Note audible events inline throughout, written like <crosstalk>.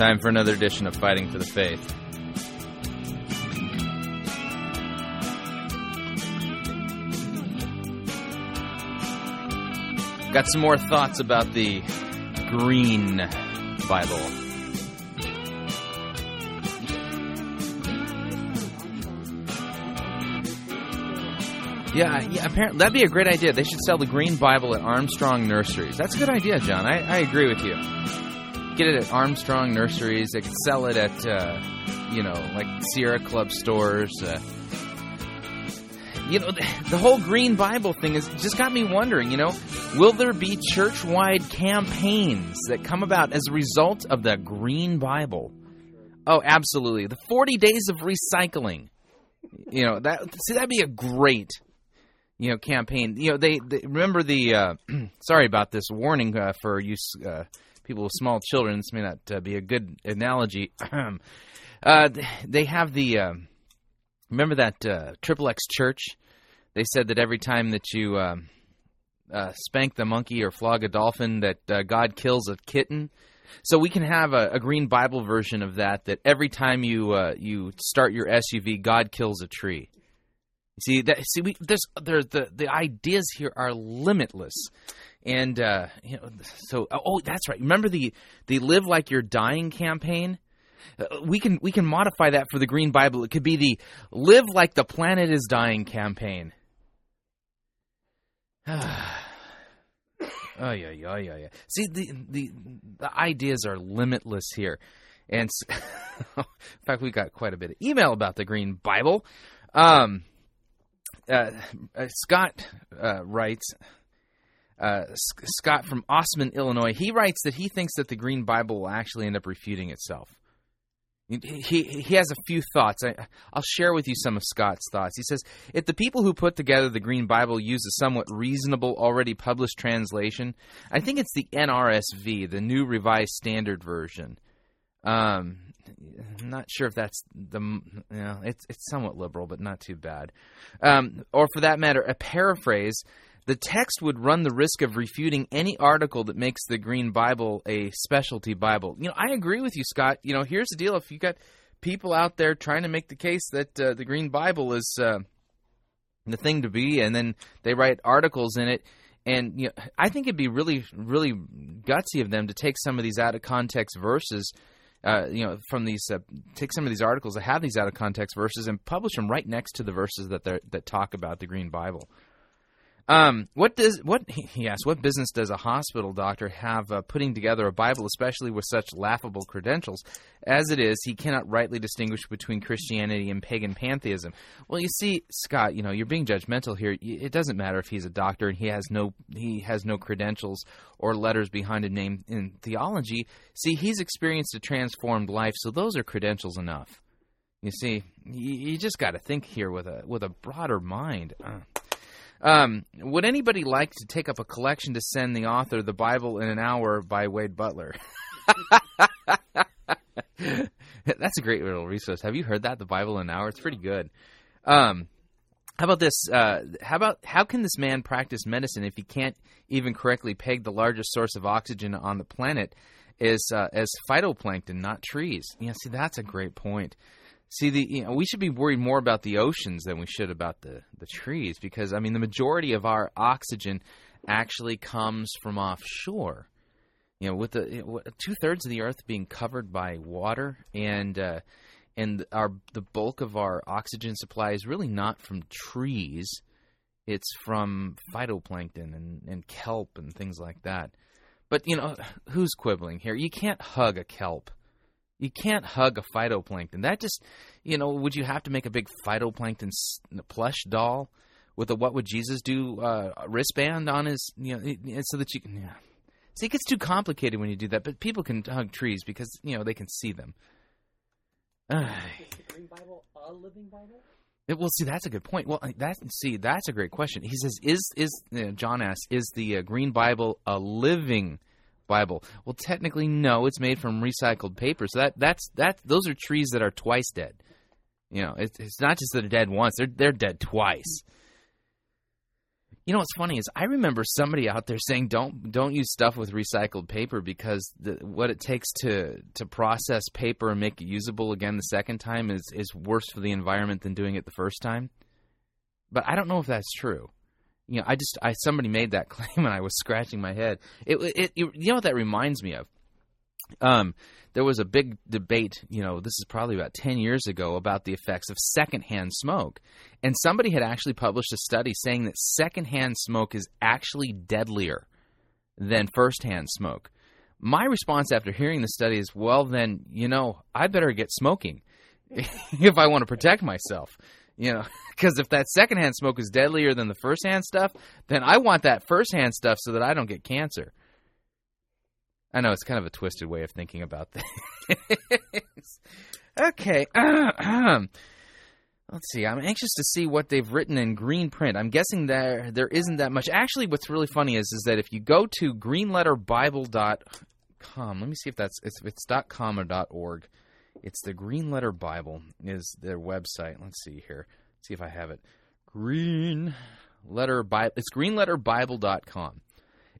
Time for another edition of Fighting for the Faith. Got some more thoughts about the Green Bible. Yeah, yeah. Apparently, that'd be a great idea. They should sell the Green Bible at Armstrong Nurseries. That's a good idea, John. I, I agree with you. Get it at Armstrong Nurseries. They could sell it at, uh, you know, like Sierra Club stores. Uh, you know, the, whole Green Bible thing has just got me wondering. You know, will there be church-wide campaigns that come about as a result of the Green Bible? Oh, absolutely. The 40 days of recycling. You know that. See, that'd be a great you know campaign. You know they, they remember the uh, <clears throat> sorry about this warning uh, for you uh, people with small children. This may not uh, be a good analogy. <clears throat> Uh, they have the um, remember that uh, Triple X Church. They said that every time that you um, spank the monkey or flog a dolphin, that God kills a kitten. So we can have a, a, green Bible version of that. That every time you you start your SUV, God kills a tree. See that? See, we there's there the the ideas here are limitless, and uh, you know, so oh, that's right. Remember the the live like you're dying campaign. Uh, we can we can modify that for the Green Bible. It could be the live like the planet is dying campaign. <sighs> Oh yeah, yeah, yeah, yeah. See, the the the ideas are limitless here, and <laughs> in fact, we got quite a bit of email about the Green Bible. Um, uh, uh, Scott uh, writes. Uh, Scott from Osman, Illinois. He writes that he thinks that the Green Bible will actually end up refuting itself. He, he has a few thoughts. I, will share with you some of Scott's thoughts. He says if the people who put together the Green Bible use a somewhat reasonable, already published translation, I think it's the NRSV, the New Revised Standard Version. Um, I'm not sure if that's the you know it's it's somewhat liberal, but not too bad. Um, or for that matter, a paraphrase. The text would run the risk of refuting any article that makes the Green Bible a specialty Bible. You know, I agree with you, Scott. You know, here's the deal: if you got people out there trying to make the case that uh, the Green Bible is uh, the thing to be, and then they write articles in it, and you know, I think it'd be really, really gutsy of them to take some of these out of context verses uh, you know, from these, uh, take some of these articles that have these out of context verses and publish them right next to the verses that that talk about the Green Bible. Um, what does what he asked? What business does a hospital doctor have uh, putting together a Bible, especially with such laughable credentials? As it is, he cannot rightly distinguish between Christianity and pagan pantheism. Well, you see, Scott, you know you're being judgmental here. It doesn't matter if he's a doctor and he has no he has no credentials or letters behind a name in theology. See, he's experienced a transformed life, so those are credentials enough. You see, you, you just got to think here with a with a broader mind. Uh. Um, would anybody like to take up a collection to send the author the Bible in an hour by Wade Butler? <laughs> That's a great little resource. Have you heard that? The Bible in an hour? It's pretty good. Um, how about this? Uh, how about how can this man practice medicine if he can't even correctly peg the largest source of oxygen on the planet is uh, as phytoplankton, not trees? Yeah, see, that's a great point. See, the you know, we should be worried more about the oceans than we should about the the trees because I mean the majority of our oxygen actually comes from offshore. You know, with the two thirds of the Earth being covered by water, and uh, and our the bulk of our oxygen supply is really not from trees; it's from phytoplankton and, and kelp and things like that. But you know, who's quibbling here? You can't hug a kelp. You can't hug a phytoplankton. That just, you know, would you have to make a big phytoplankton plush doll with a what would Jesus do uh, wristband on his, you know, so that you can, yeah. See, it gets too complicated when you do that, but people can hug trees because, you know, they can see them. Uh, is the Green Bible a living Bible? It, well, see, that's a good point. Well, that see, that's a great question. He says, "Is is uh, John asks, is the uh, Green Bible a living Bible. Well, technically, no. It's made from recycled paper. So that that's that. Those are trees that are twice dead. You know, it's, it's not just that they're dead once; they're they're dead twice. You know what's funny is I remember somebody out there saying don't don't use stuff with recycled paper because the, what it takes to to process paper and make it usable again the second time is is worse for the environment than doing it the first time. But I don't know if that's true. You know, I just I somebody made that <laughs> claim and I was scratching my head. It it, it you know what that reminds me of. Um, there was a big debate, you know, this is probably about 10 years ago, about the effects of secondhand smoke. And somebody had actually published a study saying that secondhand smoke is actually deadlier than firsthand smoke. My response after hearing the study is, well, then, you know, I better get smoking <laughs> if I want to protect myself. You know, <laughs> because if that secondhand smoke is deadlier than the firsthand stuff, then I want that firsthand stuff so that I don't get cancer. I know it's kind of a twisted way of thinking about <laughs> things. okay. <clears throat> Let's see. I'm anxious to see what they've written in green print. I'm guessing there there isn't that much. Actually, what's really funny is is that if you go to greenletterbible.com, let me see if that's if it's .com or .org. It's the Green Letter Bible is their website. Let's see here. Let's see if I have it. Green Letter Bible. It's greenletterbible.com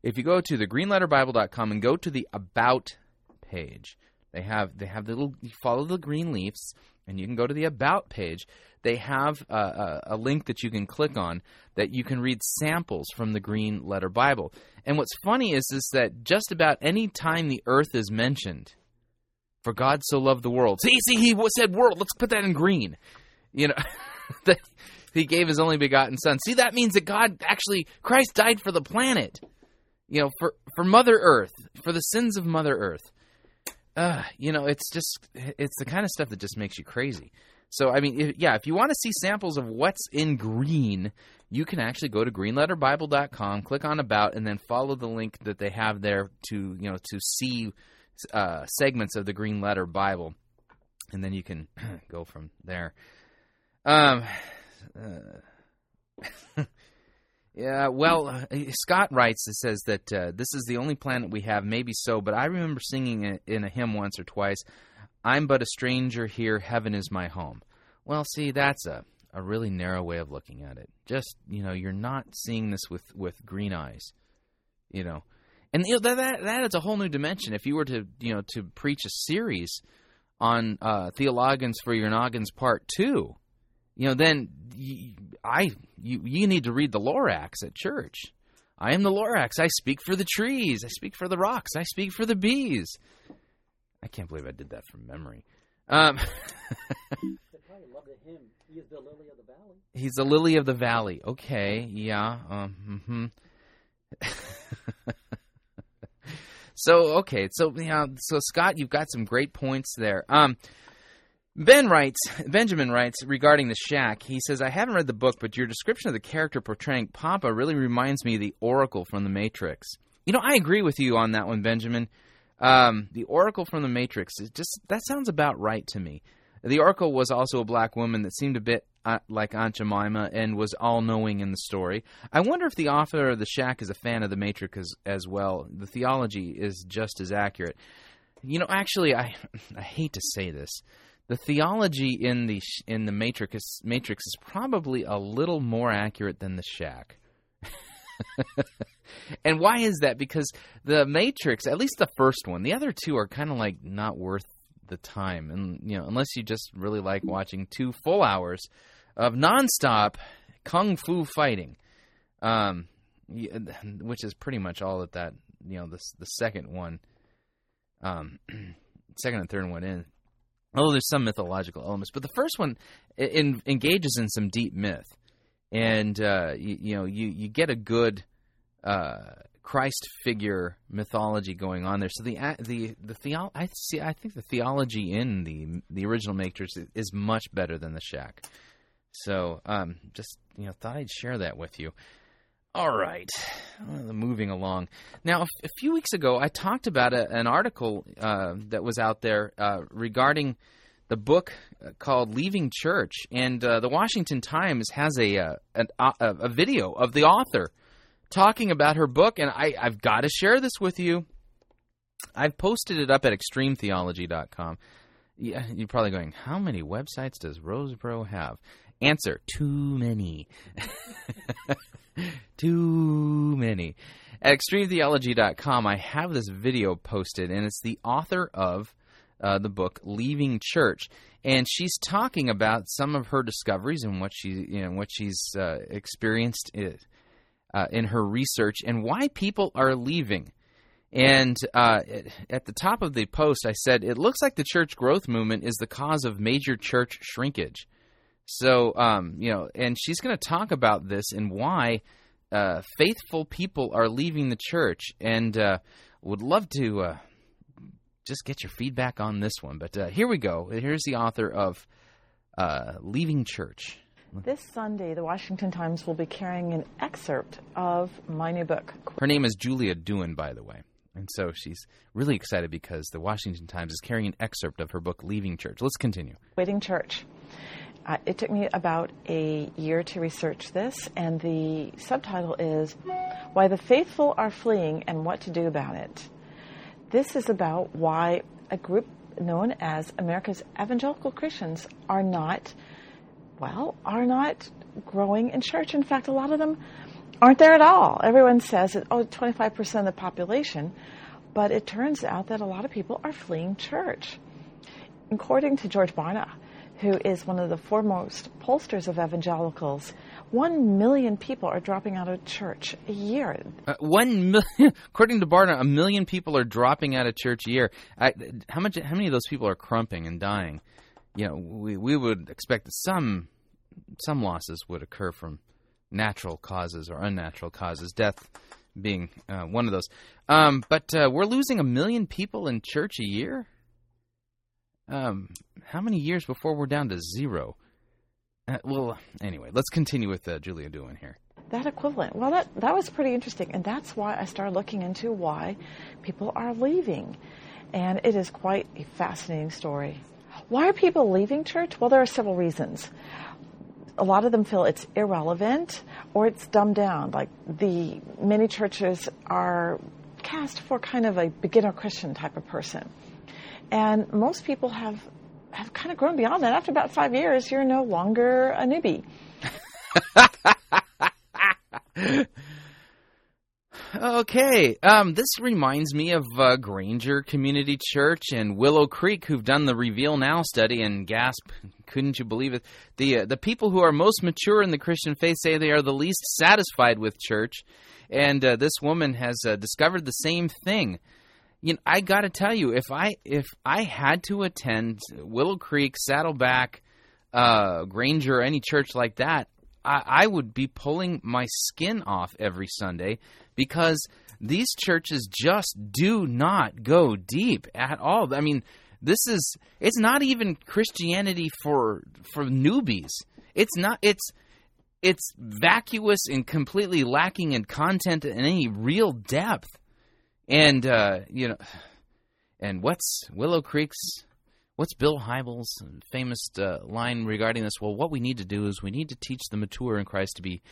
if you go to the greenletterbible.com and go to the about page, they have they have the little you follow the green leaves and you can go to the about page. They have a, a, a link that you can click on that you can read samples from the Green Letter Bible. And what's funny is is that just about any time the earth is mentioned, for God so loved the world. See, see, he said world. Let's put that in green. You know, <laughs> that he gave his only begotten son. See, that means that God actually Christ died for the planet you know, for for Mother Earth, for the sins of Mother Earth. Uh, you know, it's just it's the kind of stuff that just makes you crazy. So I mean, if, yeah, if you want to see samples of what's in green, you can actually go to greenletterbible.com, click on about, and then follow the link that they have there to you know to see uh, segments of the Green Letter Bible, and then you can <clears throat> go from there. Um. Uh, <laughs> Yeah, well, uh, Scott writes and says that uh, this is the only planet we have. Maybe so, but I remember singing it in a hymn once or twice. I'm but a stranger here. Heaven is my home. Well, see, that's a a really narrow way of looking at it. Just you know, you're not seeing this with with green eyes. You know, and you know that that that is a whole new dimension. If you were to you know to preach a series on uh, theologians for your noggins part two, you know, then I you you need to read the Lorax at church. I am the Lorax. I speak for the trees. I speak for the rocks. I speak for the bees. I can't believe I did that from memory. Um, <laughs> He the lily of the valley. He's the lily of the valley. Okay, yeah. Um, mm-hmm. <laughs> so okay, so yeah, so Scott, you've got some great points there. Um, Ben writes, Benjamin writes regarding the shack. He says, I haven't read the book, but your description of the character portraying Papa really reminds me of the Oracle from the Matrix. You know, I agree with you on that one, Benjamin. Um, the Oracle from the Matrix, is just that sounds about right to me. The Oracle was also a black woman that seemed a bit uh, like Aunt Jemima and was all knowing in the story. I wonder if the author of The Shack is a fan of the Matrix as, as well. The theology is just as accurate. You know, actually, I <laughs> I hate to say this the theology in the in the Matrix Matrix is probably a little more accurate than the Shack. <laughs> and why is that? Because the Matrix, at least the first one, the other two are kind of like not worth the time, and you know, unless you just really like watching two full hours of nonstop kung fu fighting, um, which is pretty much all that that you know the the second one, um, <clears throat> second and third one in although there's some mythological elements. But the first one in, engages in some deep myth, and uh, you, you, know you you get a good uh, Christ figure mythology going on there. So the the the theo- I see I think the theology in the the original Matrix is much better than the Shack. So um, just you know thought I'd share that with you. All right, uh, moving along. Now, a few weeks ago, I talked about a, an article uh, that was out there uh, regarding the book uh, called "Leaving Church," and uh, the Washington Times has a, uh, a, a video of the author talking about her book, and I, I've got to share this with you. I've posted it up at extremetheology.com. Yeah, you're probably going, how many websites does Rosebrough have? Answer: too many. <laughs> Too many. At extremetheology.com, I have this video posted, and it's the author of uh, the book Leaving Church, and she's talking about some of her discoveries and what she, you know, what she's uh, experienced uh, in her research and why people are leaving. And uh, at the top of the post, I said, It looks like the church growth movement is the cause of major church shrinkage. So, um, you know, and she's going to talk about this and why uh, faithful people are leaving the church. And uh, would love to uh, just get your feedback on this one. But uh, here we go. Here's the author of uh, Leaving Church. This Sunday, the Washington Times will be carrying an excerpt of my new book. Her name is Julia Duin, by the way. And so she's really excited because the Washington Times is carrying an excerpt of her book, Leaving Church. Let's continue. Quitting Church. Uh, it took me about a year to research this, and the subtitle is Why the Faithful Are Fleeing and What to Do About It. This is about why a group known as America's Evangelical Christians are not, well, are not growing in church. In fact, a lot of them aren't there at all. Everyone says that, oh, 25% of the population, but it turns out that a lot of people are fleeing church. According to George Barna, who is one of the foremost pollsters of evangelicals, one million people are dropping out of church a year. Uh, one million, <laughs> according to Barna, a million people are dropping out of church a year. I, how much? How many of those people are crumping and dying? You know, we we would expect that some some losses would occur from natural causes or unnatural causes, death being uh, one of those. Um, but uh, we're losing a million people in church a year. Um, how many years before we're down to zero? Uh, well, anyway, let's continue with uh, Julia Duin here. That equivalent. Well, that that was pretty interesting, and that's why I started looking into why people are leaving, and it is quite a fascinating story. Why are people leaving church? Well, there are several reasons a lot of them feel it's irrelevant or it's dumbed down. Like the many churches are cast for kind of a beginner Christian type of person. And most people have have kind of grown beyond that. After about five years, you're no longer a newbie. <laughs> Okay, um, this reminds me of uh, Granger Community Church and Willow Creek, who've done the Reveal Now study, and gasp, couldn't you believe it? The uh, the people who are most mature in the Christian faith say they are the least satisfied with church, and uh, this woman has uh, discovered the same thing. You know, I got to tell you, if I if I had to attend Willow Creek, Saddleback, uh, Granger, any church like that, I, I would be pulling my skin off every Sunday because these churches just do not go deep at all. I mean, this is it's not even Christianity for for newbies. It's not it's it's vacuous and completely lacking in content and any real depth. And uh, you know, and what's Willow Creek's what's Bill Hybels' famous uh, line regarding this? Well, what we need to do is we need to teach the mature in Christ to be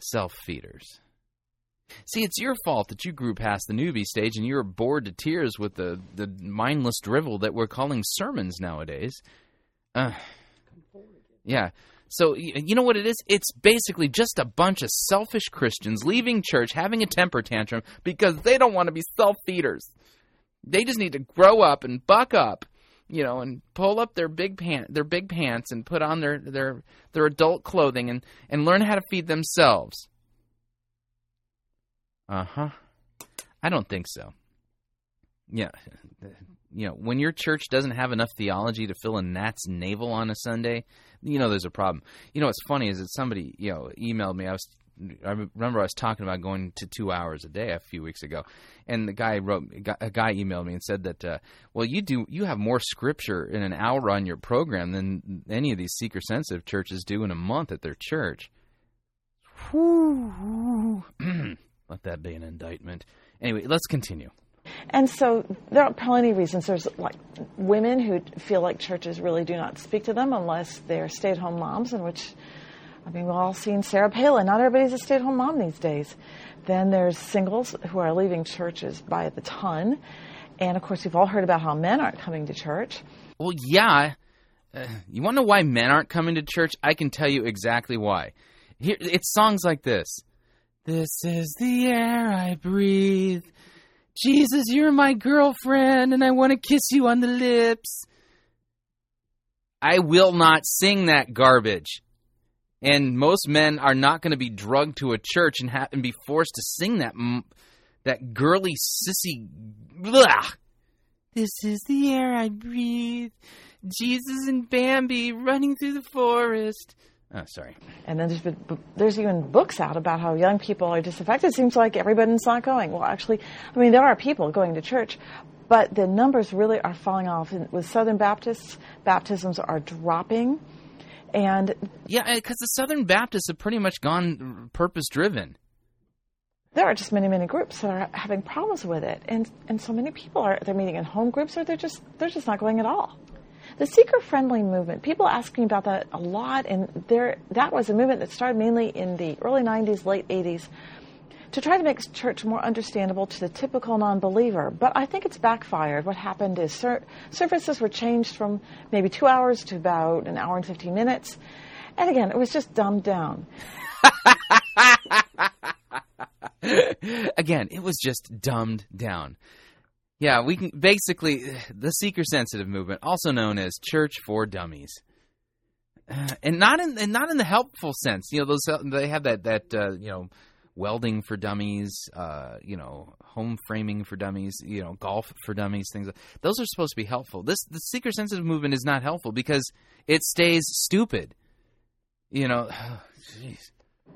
self feeders. See, it's your fault that you grew past the newbie stage and you're bored to tears with the, the mindless drivel that we're calling sermons nowadays. Uh, yeah. So, you know what it is? It's basically just a bunch of selfish Christians leaving church, having a temper tantrum because they don't want to be self feeders. They just need to grow up and buck up, you know, and pull up their big pant, their big pants, and put on their their their adult clothing and and learn how to feed themselves. Uh huh. I don't think so. Yeah. You know, when your church doesn't have enough theology to fill a gnat's navel on a Sunday, you know there's a problem. You know what's funny is that somebody, you know, emailed me. I was I remember I was talking about going to two hours a day a few weeks ago, and the guy wrote a guy emailed me and said that, uh, well, you do you have more scripture in an hour on your program than any of these seeker sensitive churches do in a month at their church. <clears throat> Let that be an indictment. Anyway, let's continue. And so there are plenty of reasons. There's like women who feel like churches really do not speak to them unless they're stay at home moms, in which, I mean, we've all seen Sarah Palin. Not everybody's a stay at home mom these days. Then there's singles who are leaving churches by the ton. And of course, we've all heard about how men aren't coming to church. Well, yeah. Uh, you want to know why men aren't coming to church? I can tell you exactly why. Here, it's songs like this This is the air I breathe. Jesus, you're my girlfriend, and I want to kiss you on the lips. I will not sing that garbage. And most men are not going to be drugged to a church and, ha- and be forced to sing that m- that girly sissy. Blah. This is the air I breathe. Jesus and Bambi running through the forest. Oh, sorry. And then there's been, there's even books out about how young people are disaffected. It seems like everybody's not going. Well, actually, I mean, there are people going to church, but the numbers really are falling off. And with Southern Baptists, baptisms are dropping. And Yeah, eh, because the Southern Baptists have pretty much gone purpose driven. there are just many, many groups that are having problems with it. And, and so many people are, they're meeting in home groups or they're just, they're just not going at all. The seeker-friendly movement, people ask me about that a lot, and there, that was a movement that started mainly in the early 90s, late 80s, to try to make church more understandable to the typical non-believer. But I think it's backfired. What happened is ser- services were changed from maybe two hours to about an hour and 15 minutes. And again, it was just dumbed down. <laughs> Again, it was just dumbed down. Yeah, we can basically <sighs> the seeker sensitive movement, also known as Church for Dummies, uh, <sighs> and not in and not in the helpful sense. You know, those they have that that uh, you know welding for dummies, uh, you know, home framing for dummies, you know, golf for dummies, things. Those are supposed to be helpful. This the seeker sensitive movement is not helpful because it stays stupid. You know, <sighs> jeez.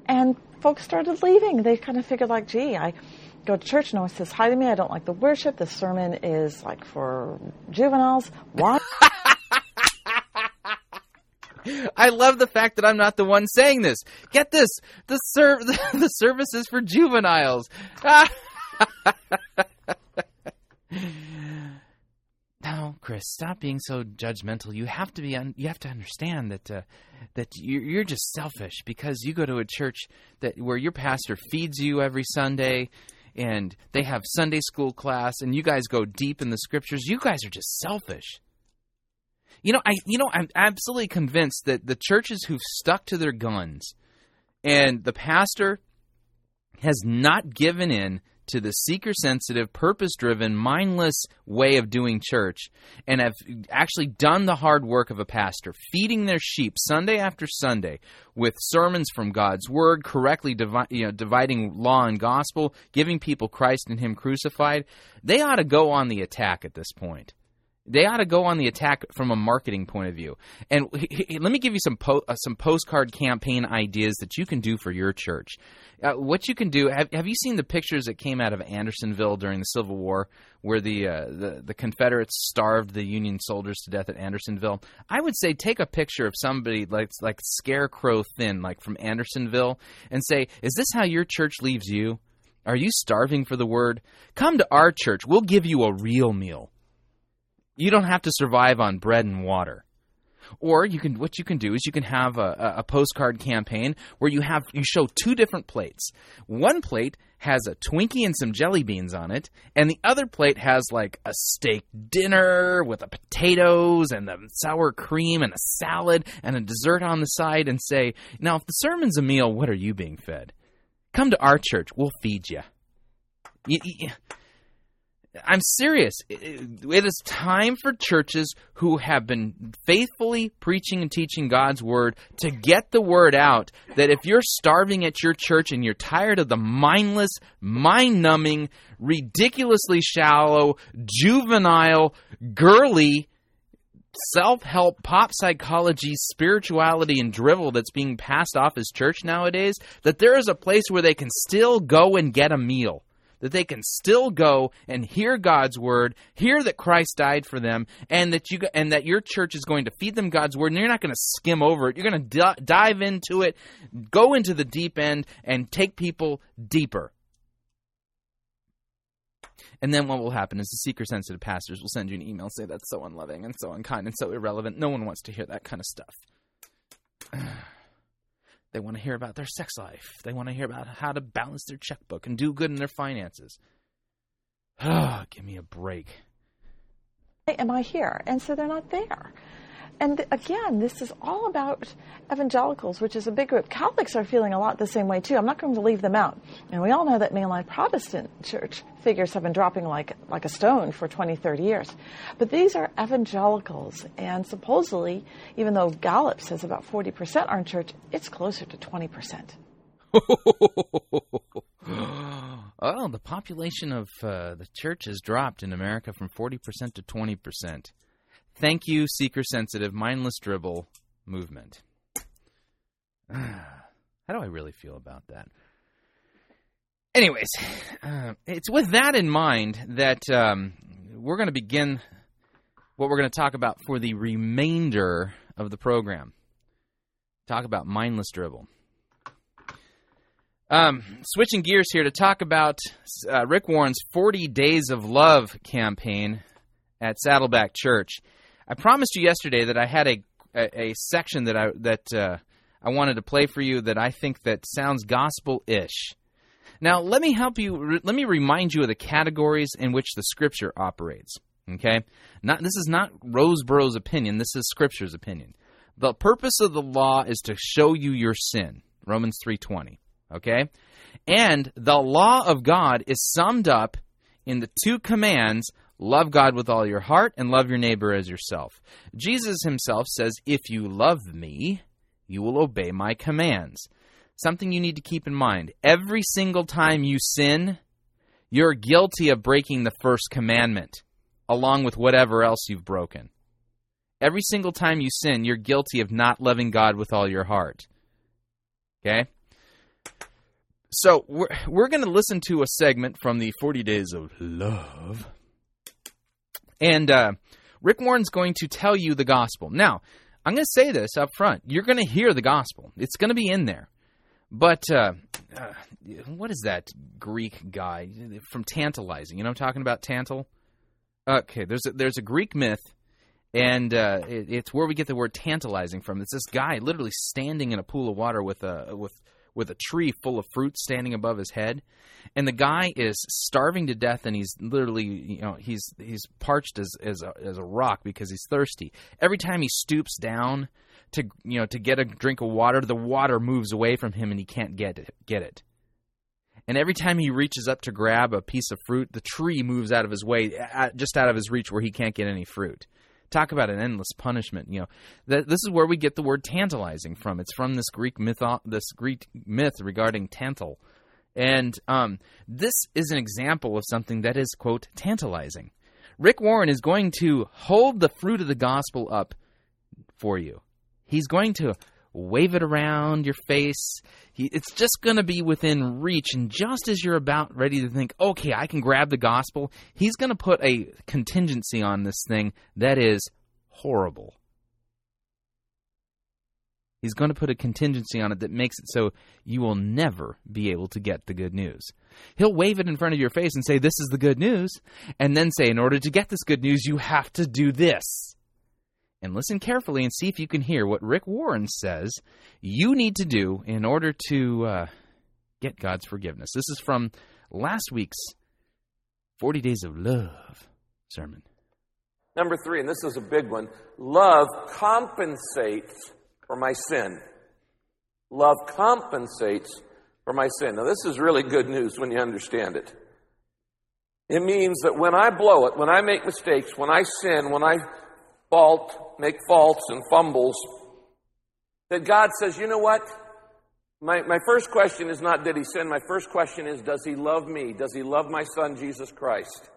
And folks started leaving. They kind of figured, like, gee, I go to church, no one says hi to me. I don't like the worship. The sermon is like for juveniles. Why? <laughs> I love the fact that I'm not the one saying this. Get this: the ser- <laughs> the service is for juveniles. <laughs> now, Chris, stop being so judgmental. You have to be. Un- you have to understand that uh, that you're, you're just selfish because you go to a church that where your pastor feeds you every Sunday. And they have Sunday school class, and you guys go deep in the scriptures. You guys are just selfish. You know, I you know I'm absolutely convinced that the churches who've stuck to their guns and the pastor has not given in to the seeker sensitive, purpose driven, mindless way of doing church and have actually done the hard work of a pastor, feeding their sheep Sunday after Sunday with sermons from God's word, correctly divi- you know, dividing law and gospel, giving people Christ and Him crucified. They ought to go on the attack at this point. They ought to go on the attack from a marketing point of view. And let me give you some po- uh, some postcard campaign ideas that you can do for your church. Uh, what you can do have, have you seen the pictures that came out of Andersonville during the Civil War, where the, uh, the the Confederates starved the Union soldiers to death at Andersonville? I would say take a picture of somebody like like Scarecrow Thin, like from Andersonville, and say, "Is this how your church leaves you? Are you starving for the word? Come to our church. We'll give you a real meal." You don't have to survive on bread and water. Or you can what you can do is you can have a, a postcard campaign where you have you show two different plates. One plate has a Twinkie and some jelly beans on it, and the other plate has like a steak dinner with the potatoes and the sour cream and a salad and a dessert on the side and say, "Now if the sermon's a meal, what are you being fed? Come to our church, we'll feed you." you, you I'm serious. It is time for churches who have been faithfully preaching and teaching God's word to get the word out that if you're starving at your church and you're tired of the mindless, mind numbing, ridiculously shallow, juvenile, girly, self help, pop psychology, spirituality, and drivel that's being passed off as church nowadays, that there is a place where they can still go and get a meal that they can still go and hear God's word, hear that Christ died for them, and that you and that your church is going to feed them God's word, and you're not going to skim over it. You're going to d- dive into it, go into the deep end, and take people deeper. And then what will happen is the seeker sensitive pastors will send you an email say that's so unloving and so unkind and so irrelevant. No one wants to hear that kind of stuff. <sighs> They want to hear about their sex life. They want to hear about how to balance their checkbook and do good in their finances. <sighs> Give me a break. Am I here? And so they're not there. And again, this is all about evangelicals, which is a big group. Catholics are feeling a lot the same way too. I'm not going to leave them out. And we all know that mainline Protestant church figures have been dropping like like a stone for 20, 30 years. But these are evangelicals, and supposedly, even though Gallup says about 40% are in church, it's closer to 20%. <laughs> oh, the population of uh, the church has dropped in America from 40% to 20%. Thank you, seeker sensitive, mindless dribble movement. <sighs> How do I really feel about that? Anyways, uh, <sighs> it's with that in mind that um, we're going to begin what we're going to talk about for the remainder of the program. Talk about mindless dribble. Um, switching gears here to talk about uh, Rick Warren's 40 Days of Love campaign at Saddleback Church. I promised you yesterday that I had a a, a section that I that uh, I wanted to play for you that I think that sounds gospel-ish. Now, let me help you. Re- let me remind you of the categories in which the Scripture operates. Okay, not this is not Rosebrough's opinion. This is Scripture's opinion. The purpose of the law is to show you your sin. Romans three twenty. Okay, and the law of God is summed up in the two commands Love God with all your heart and love your neighbor as yourself. Jesus himself says, If you love me, you will obey my commands. Something you need to keep in mind every single time you sin, you're guilty of breaking the first commandment, along with whatever else you've broken. Every single time you sin, you're guilty of not loving God with all your heart. Okay? So, we're, we're going to listen to a segment from the 40 Days of Love and uh, Rick Warren's going to tell you the gospel. Now, I'm going to say this up front. You're going to hear the gospel, it's going to be in there. But uh, uh, what is that Greek guy from Tantalizing? You know I'm talking about Tantal? Okay, there's a, there's a Greek myth, and uh, it, it's where we get the word tantalizing from. It's this guy literally standing in a pool of water with a with with a tree full of fruit standing above his head, and the guy is starving to death, and he's literally, you know, he's he's parched as as a, as a rock because he's thirsty. Every time he stoops down to you know to get a drink of water, the water moves away from him, and he can't get it. Get it. And every time he reaches up to grab a piece of fruit, the tree moves out of his way, just out of his reach, where he can't get any fruit. Talk about an endless punishment. You know, that this is where we get the word tantalizing from. It's from this Greek myth, this Greek myth regarding Tantal, and um, this is an example of something that is quote tantalizing. Rick Warren is going to hold the fruit of the gospel up for you. He's going to wave it around your face. He, it's just going to be within reach. And just as you're about ready to think, okay, I can grab the gospel, he's going to put a contingency on this thing that is horrible. He's going to put a contingency on it that makes it so you will never be able to get the good news. He'll wave it in front of your face and say, This is the good news. And then say, In order to get this good news, you have to do this and listen carefully and see if you can hear what Rick Warren says you need to do in order to uh, get God's forgiveness. This is from last week's 40 Days of Love sermon. Number three, and this is a big one love compensates for my sin. Love compensates for my sin. Now, this is really good news when you understand it. It means that when I blow it, when I make mistakes, when I sin, when I fault, make faults and fumbles, that God says, you know what? My, my first question is not, did he sin? My first question is, does he love me? Does he love my son, Jesus Christ?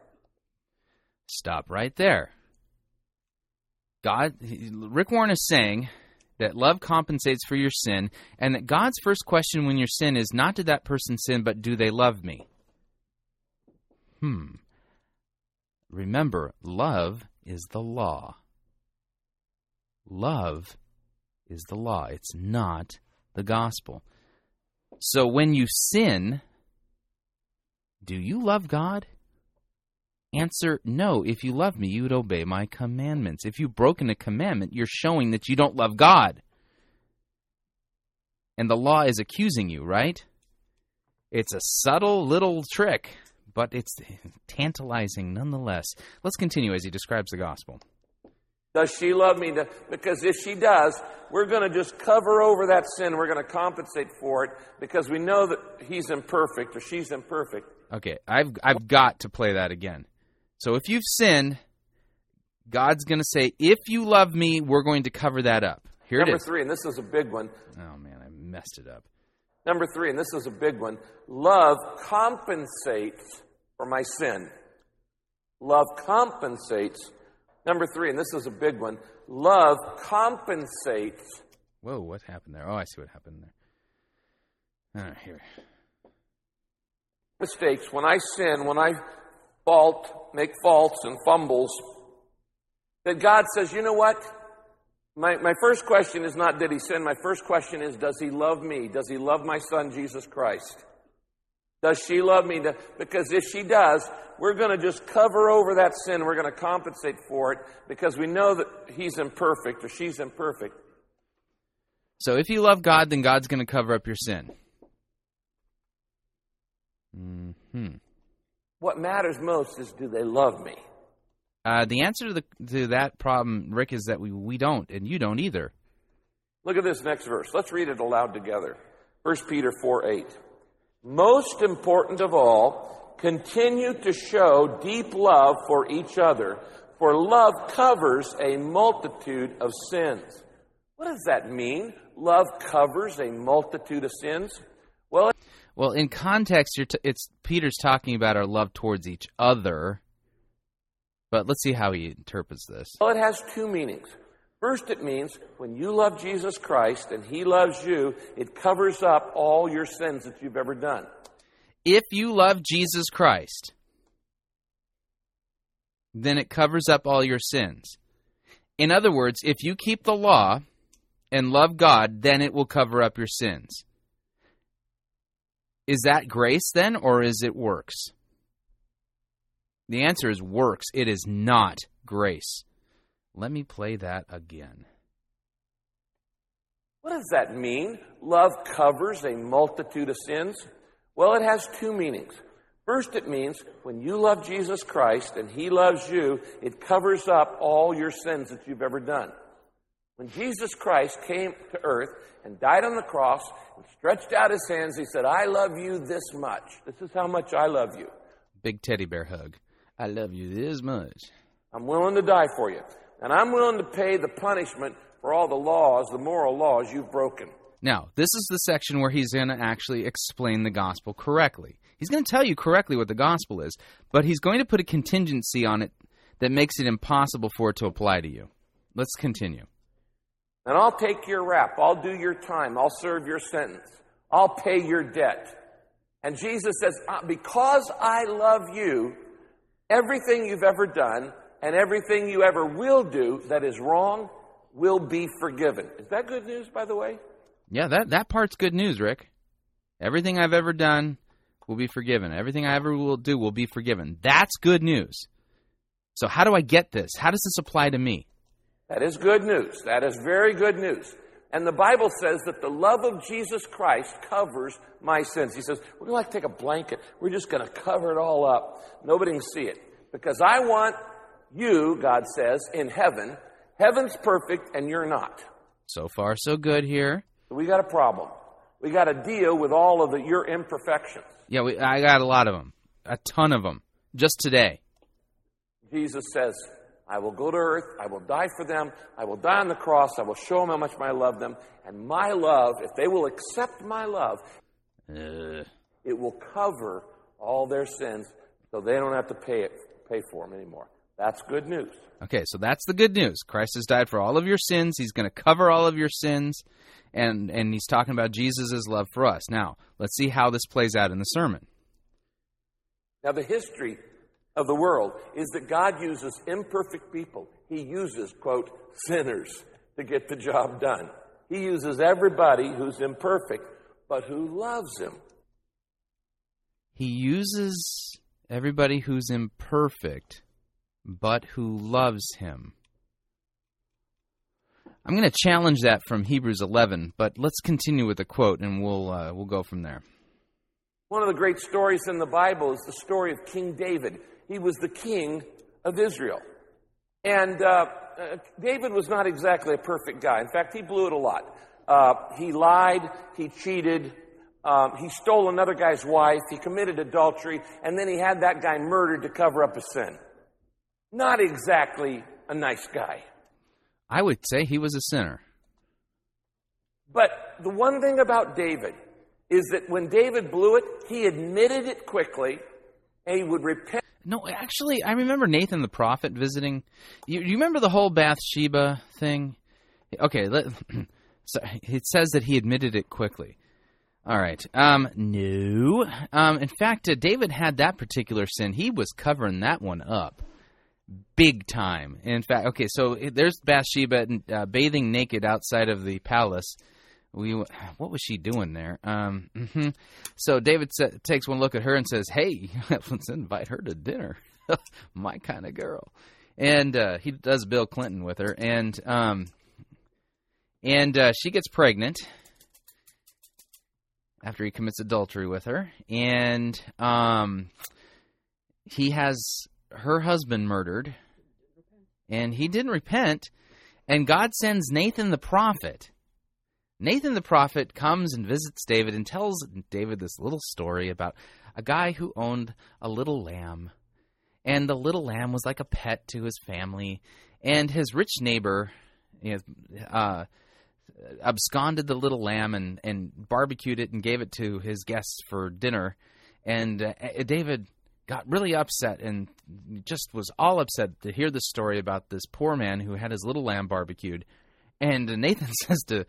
Stop right there. God, Rick Warren is saying that love compensates for your sin, and that God's first question when your sin is not did that person sin, but do they love me? Hmm. Remember, love is the law. Love is the law, it's not the gospel. So when you sin, do you love God? Answer no. If you love me, you would obey my commandments. If you've broken a commandment, you're showing that you don't love God. And the law is accusing you, right? It's a subtle little trick, but it's tantalizing nonetheless. Let's continue as he describes the gospel. Does she love me? Because if she does, we're going to just cover over that sin. We're going to compensate for it because we know that he's imperfect or she's imperfect. Okay, I've I've got to play that again. So if you've sinned, God's going to say, "If you love me, we're going to cover that up." Here it is. Number it is. three, and this is a big one. Oh man, I messed it up. Number three, and this is a big one. Love compensates for my sin. Love compensates. Number three, and this is a big one. Love compensates. Whoa, what happened there? Oh, I see what happened there. All right, here. Mistakes, when I sin, when I fault, make faults and fumbles, that God says, you know what? My, my first question is not, did he sin? My first question is, does he love me? Does he love my son, Jesus Christ? Does she love me? Because if she does, we're going to just cover over that sin. We're going to compensate for it because we know that he's imperfect or she's imperfect. So if you love God, then God's going to cover up your sin. Hmm. What matters most is, do they love me? Uh, the answer to the to that problem, Rick, is that we we don't, and you don't either. Look at this next verse. Let's read it aloud together. 1 Peter 4 8. Most important of all, continue to show deep love for each other, for love covers a multitude of sins. What does that mean? Love covers a multitude of sins? Well, Well, in context, you're t- it's Peter's talking about our love towards each other. But let's see how he interprets this. well, it has two meanings. First, it means when you love Jesus Christ and He loves you, it covers up all your sins that you've ever done. If you love Jesus Christ, then it covers up all your sins. In other words, if you keep the law and love God, then it will cover up your sins. Is that grace then, or is it works? The answer is works. It is not grace. Let me play that again. What does that mean? Love covers a multitude of sins? Well, it has two meanings. First, it means when you love Jesus Christ and He loves you, it covers up all your sins that you've ever done. When Jesus Christ came to earth and died on the cross and stretched out His hands, He said, I love you this much. This is how much I love you. Big teddy bear hug. I love you this much. I'm willing to die for you. And I'm willing to pay the punishment for all the laws, the moral laws you've broken. Now, this is the section where he's going to actually explain the gospel correctly. He's going to tell you correctly what the gospel is, but he's going to put a contingency on it that makes it impossible for it to apply to you. Let's continue. And I'll take your rap. I'll do your time. I'll serve your sentence. I'll pay your debt. And Jesus says, "Uh, Because I love you, everything you've ever done and everything you ever will do that is wrong will be forgiven. Is that good news, by the way? Yeah, that, that part's good news, Rick. Everything I've ever done will be forgiven. Everything I ever will do will be forgiven. That's good news. So, how do I get this? How does this apply to me? That is good news. That is very good news. And the Bible says that the love of Jesus Christ covers my sins. He says, We're going to like take a blanket. We're just going to cover it all up. Nobody can see it. Because I want you, God says, in heaven. Heaven's perfect and you're not. So far, so good here. We got a problem. We got to deal with all of the, your imperfections. Yeah, we, I got a lot of them, a ton of them, just today. Jesus says, I will go to earth, I will die for them, I will die on the cross, I will show them how much I love them, and my love, if they will accept my love, Uh, it will cover all their sins so they don't have to pay it pay for them anymore. That's good news. okay, so that's the good news. Christ has died for all of your sins. He's going to cover all of your sins, and and he's talking about Jesus' love for us. Now, let's see how this plays out in the sermon. Now the history of the world is that God uses imperfect people. He uses, quote, sinners to get the job done. He uses everybody who's imperfect, but who loves him. He uses everybody who's imperfect, but who loves him. I'm going to challenge that from Hebrews 11, but let's continue with the quote, and we'll uh, we'll go from there. One of the great stories in the Bible is the story of King David. He was the king of Israel. And uh, uh, David was not exactly a perfect guy. In fact, he blew it a lot. Uh, he lied, he cheated, um, he stole another guy's wife, he committed adultery, and then he had that guy murdered to cover up his sin. Not exactly a nice guy. I would say he was a sinner. But the one thing about David is that when David blew it, he admitted it quickly, and he would repent. No, actually, I remember Nathan the prophet visiting. You, you remember the whole Bathsheba thing? Okay, let, <clears throat> so it says that he admitted it quickly. All right. Um, no. Um, in fact, uh, David had that particular sin. He was covering that one up big time. In fact, okay, so there's Bathsheba uh, bathing naked outside of the palace. We what was she doing there? Um, mm-hmm. So David sa- takes one look at her and says, "Hey, <laughs> let's invite her to dinner. <laughs> My kind of girl." And uh, he does Bill Clinton with her, and um, and uh, she gets pregnant after he commits adultery with her, and um, he has her husband murdered, and he didn't repent, and God sends Nathan the prophet. Nathan the prophet comes and visits David and tells David this little story about a guy who owned a little lamb. And the little lamb was like a pet to his family. And his rich neighbor you know, uh, absconded the little lamb and, and barbecued it and gave it to his guests for dinner. And uh, David got really upset and just was all upset to hear the story about this poor man who had his little lamb barbecued. And Nathan <laughs> says to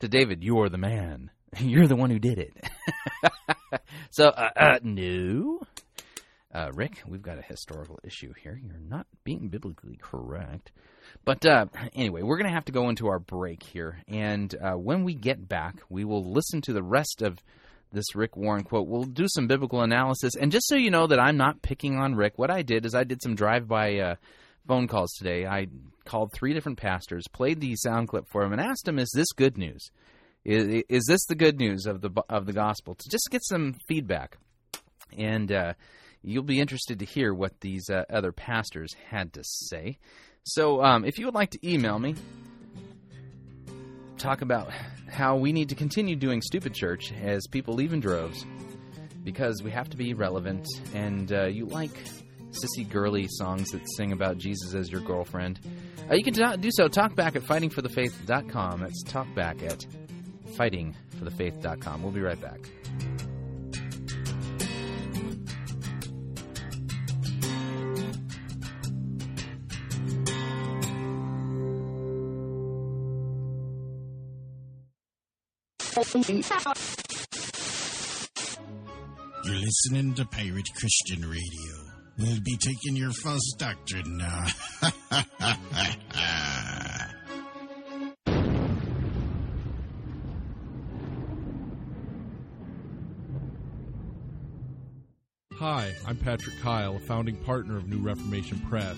to David, "You're the man. <laughs> You're the one who did it." <laughs> so, uh, uh, no, uh, Rick, we've got a historical issue here. You're not being biblically correct. But uh, anyway, we're going to have to go into our break here, and uh, when we get back, we will listen to the rest of this Rick Warren quote. We'll do some biblical analysis. And just so you know that I'm not picking on Rick, what I did is I did some drive by uh, phone calls today. I called three different pastors, played the sound clip for them, and asked them, "Is this good news? Is, is this the good news of the of the gospel?" To just get some feedback, and uh, you'll be interested to hear what these uh, other pastors had to say. So, um, if you would like to email me, talk about how we need to continue doing stupid church as people leave in droves because we have to be relevant and uh, you like sissy girly songs that sing about Jesus as your girlfriend, uh, you can do so. Talk back at fightingforthefaith.com. That's talk back at fightingforthefaith.com. We'll be right back. You're listening to Pirate Christian Radio. We'll be taking your false doctrine now. <laughs> Hi, I'm Patrick Kyle, a founding partner of New Reformation Press.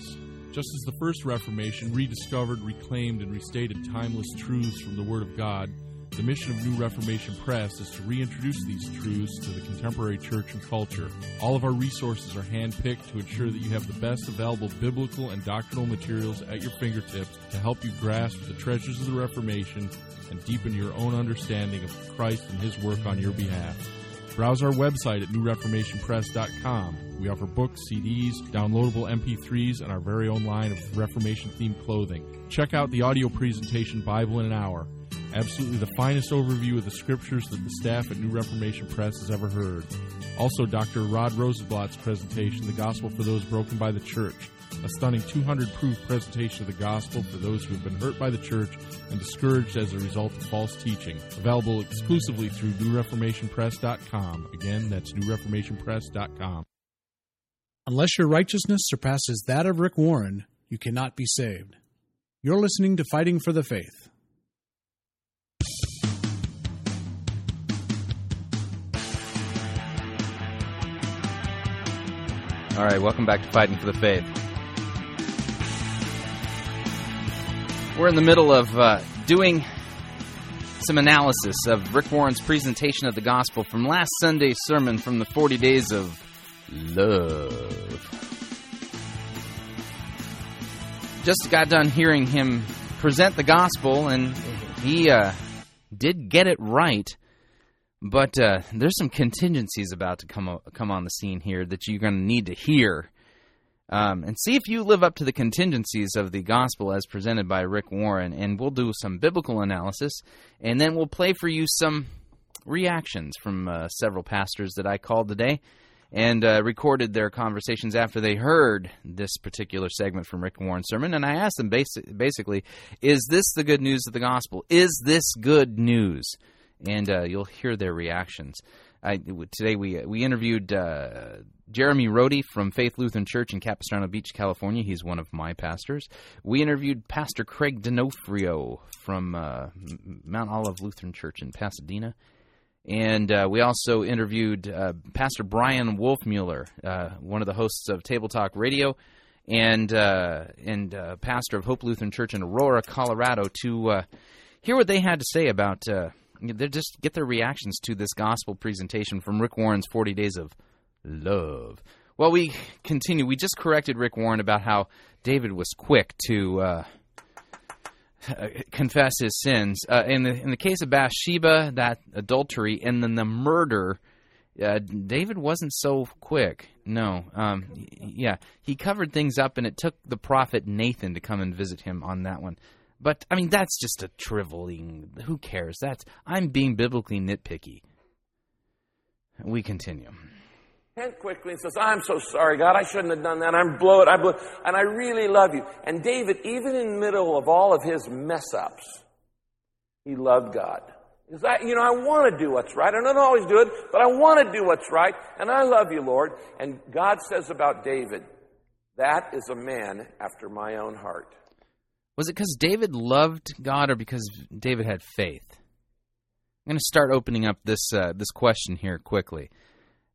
Just as the first Reformation rediscovered, reclaimed, and restated timeless truths from the Word of God, the mission of New Reformation Press is to reintroduce these truths to the contemporary church and culture. All of our resources are handpicked to ensure that you have the best available biblical and doctrinal materials at your fingertips to help you grasp the treasures of the Reformation and deepen your own understanding of Christ and His work on your behalf. Browse our website at newreformationpress.com. We offer books, CDs, downloadable MP3s, and our very own line of Reformation themed clothing. Check out the audio presentation Bible in an Hour absolutely the finest overview of the scriptures that the staff at New Reformation Press has ever heard. Also, Dr. Rod Rosenbladt's presentation, The Gospel for Those Broken by the Church, a stunning 200 proof presentation of the gospel for those who have been hurt by the church and discouraged as a result of false teaching. Available exclusively through newreformationpress.com. Again, that's newreformationpress.com. Unless your righteousness surpasses that of Rick Warren, you cannot be saved. You're listening to Fighting for the Faith. All right, welcome back to Fighting for the Faith. We're in the middle of uh, doing some analysis of Rick Warren's presentation of the gospel from last Sunday's sermon from the 40 Days of Love. just got done hearing him present the gospel, and he uh, did get it right. But uh, there's some contingencies about to come come on the scene here that you're going to need to hear, um, and see if you live up to the contingencies of the gospel as presented by Rick Warren. And we'll do some biblical analysis, and then we'll play for you some reactions from uh, several pastors that I called today and uh, recorded their conversations after they heard this particular segment from Rick Warren's sermon. And I asked them basi- basically, is this the good news of the gospel? Is this good news? And uh, you'll hear their reactions. I, today we we interviewed uh, Jeremy Rohde from Faith Lutheran Church in Capistrano Beach, California. He's one of my pastors. We interviewed Pastor Craig D'Onofrio from uh, Mount Olive Lutheran Church in Pasadena. And uh, we also interviewed uh, Pastor Bryan Wolfmueller, uh, one of the hosts of Table Talk Radio, and uh, and pastor of Hope Lutheran Church in Aurora, Colorado, to hear what they had to say about. They just get their reactions to this gospel presentation from Rick Warren's 40 Days of Love. Well, we continue. We just corrected Rick Warren about how David was quick to uh, confess his sins. Uh, in the in the case of Bathsheba, that adultery, and then the murder, uh, David wasn't so quick. No, um, yeah, he covered things up, and it took the prophet Nathan to come and visit him on that one. But I mean, that's just a trivialing. Who cares? That's I'm being biblically nitpicky. We continue And quickly and says, I'm so sorry, God, I shouldn't have done that. I'm blow I blew and I really love you. And David, even in the middle of all of his mess ups, he loved God. Because I, you know, I want to do what's right. I don't always do it, but I want to do what's right, and I love you, Lord. And God says about David, that is a man after my own heart. Was it because David loved God or because David had faith? I'm going to start opening up this uh, this question here quickly.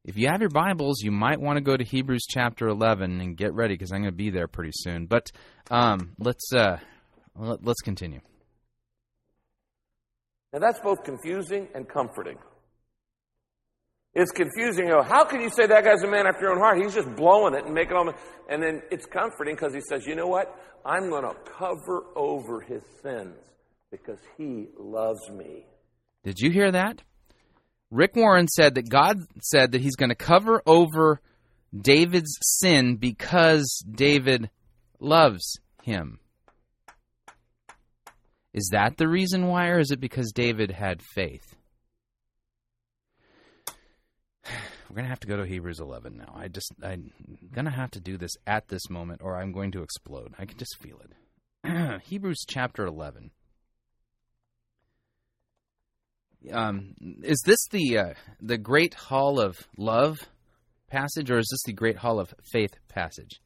If you have your Bibles, you might want to go to Hebrews chapter 11 and get ready because I'm going to be there pretty soon. But um, let's uh, let, us continue. Now that's both confusing and comforting. It's confusing. You know, how can you say that guy's a man after your own heart? He's just blowing it and making all. And then it's comforting because he says, "You know what? I'm going to cover over his sins because he loves me." Did you hear that? Rick Warren said that God said that he's going to cover over David's sin because David loves him. Is that the reason why, or is it because David had faith? <sighs> We're going to have to go to Hebrews 11 now. I just, I'm going to have to do this at this moment, or I'm going to explode. I can just feel it. <clears throat> Hebrews chapter 11. Um, is this the uh, the Great Hall of Love passage, or is this the Great Hall of Faith passage?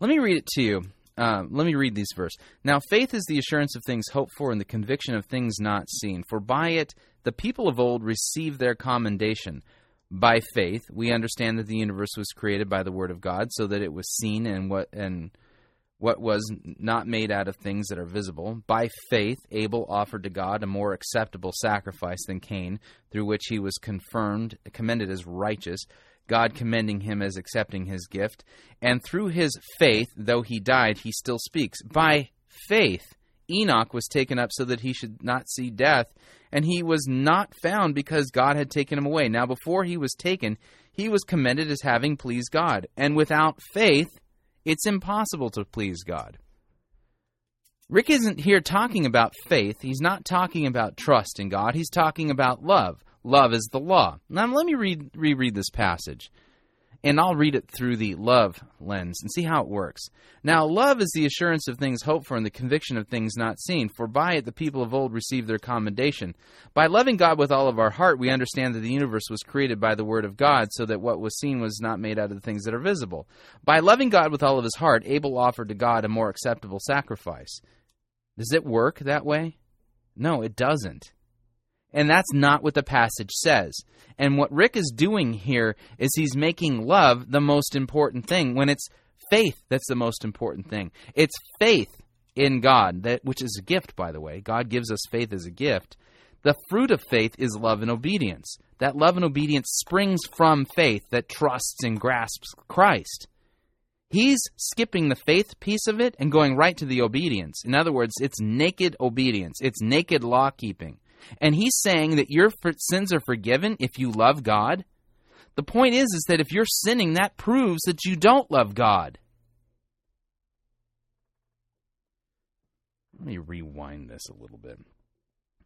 Let me read it to you. Uh, let me read these verse. Now, faith is the assurance of things hoped for and the conviction of things not seen. For by it the people of old received their commendation. By faith, we understand that the universe was created by the word of God, so that it was seen and what and what was not made out of things that are visible. By faith, Abel offered to God a more acceptable sacrifice than Cain, through which he was confirmed, commended as righteous, God commending him as accepting his gift. And through his faith, though he died, he still speaks. By faith, Enoch was taken up so that he should not see death, and he was not found because God had taken him away. Now, before he was taken, he was commended as having pleased God. And without faith, it's impossible to please God. Rick isn't here talking about faith. He's not talking about trust in God. He's talking about love. Love is the law. Now, let me read, reread this passage and I'll read it through the love lens and see how it works. Now, love is the assurance of things hoped for and the conviction of things not seen, for by it the people of old received their commendation. By loving God with all of our heart, we understand that the universe was created by the Word of God, so that what was seen was not made out of the things that are visible. By loving God with all of his heart, Abel offered to God a more acceptable sacrifice. Does it work that way? No, it doesn't. And that's not what the passage says. And what Rick is doing here is he's making love the most important thing when it's faith that's the most important thing. It's faith in God, that which is a gift by the way. God gives us faith as a gift. The fruit of faith is love and obedience. That love and obedience springs from faith that trusts and grasps Christ. He's skipping the faith piece of it and going right to the obedience. In other words, it's naked obedience, it's naked law keeping. And he's saying that your sins are forgiven if you love God. The point is is that if you're sinning, that proves that you don't love God. Let me rewind this a little bit.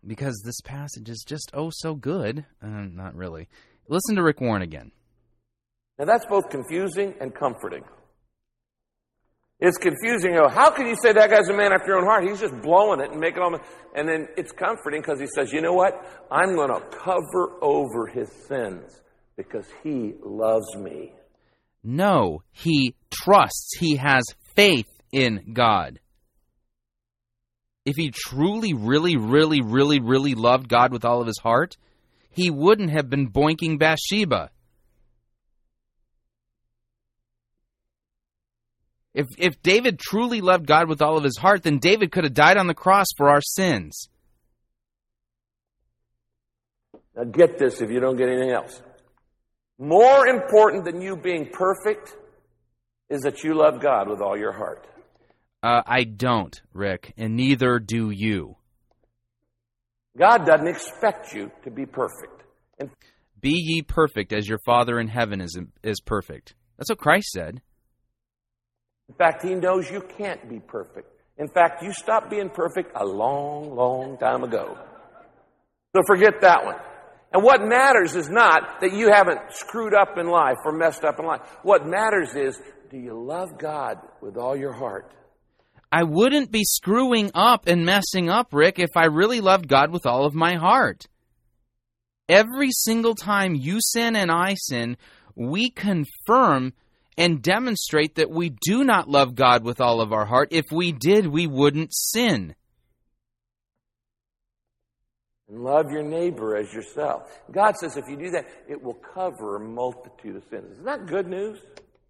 Because this passage is just oh so good. Uh, not really. Listen to Rick Warren again. Now that's both confusing and comforting. It's confusing. How can you say that guy's a man after your own heart? He's just blowing it and making all. And then it's comforting because he says, you know what? I'm going to cover over his sins because he loves me. No, he trusts. He has faith in God. If he truly, really, really, really, really loved God with all of his heart, he wouldn't have been boinking Bathsheba. If, if David truly loved God with all of his heart, then David could have died on the cross for our sins. Now get this if you don't get anything else. More important than you being perfect is that you love God with all your heart. Uh, I don't, Rick, and neither do you. God doesn't expect you to be perfect. And Be ye perfect as your Father in heaven is, is perfect. That's what Christ said. In fact, He knows you can't be perfect. In fact, you stopped being perfect a long, long time ago. So forget that one. And what matters is not that you haven't screwed up in life or messed up in life. What matters is, do you love God with all your heart? I wouldn't be screwing up and messing up, Rick, if I really loved God with all of my heart. Every single time you sin and I sin, we confirm and demonstrate that we do not love God with all of our heart. If we did, we wouldn't sin. And love your neighbor as yourself. God says if you do that, it will cover a multitude of sins. Isn't that good news?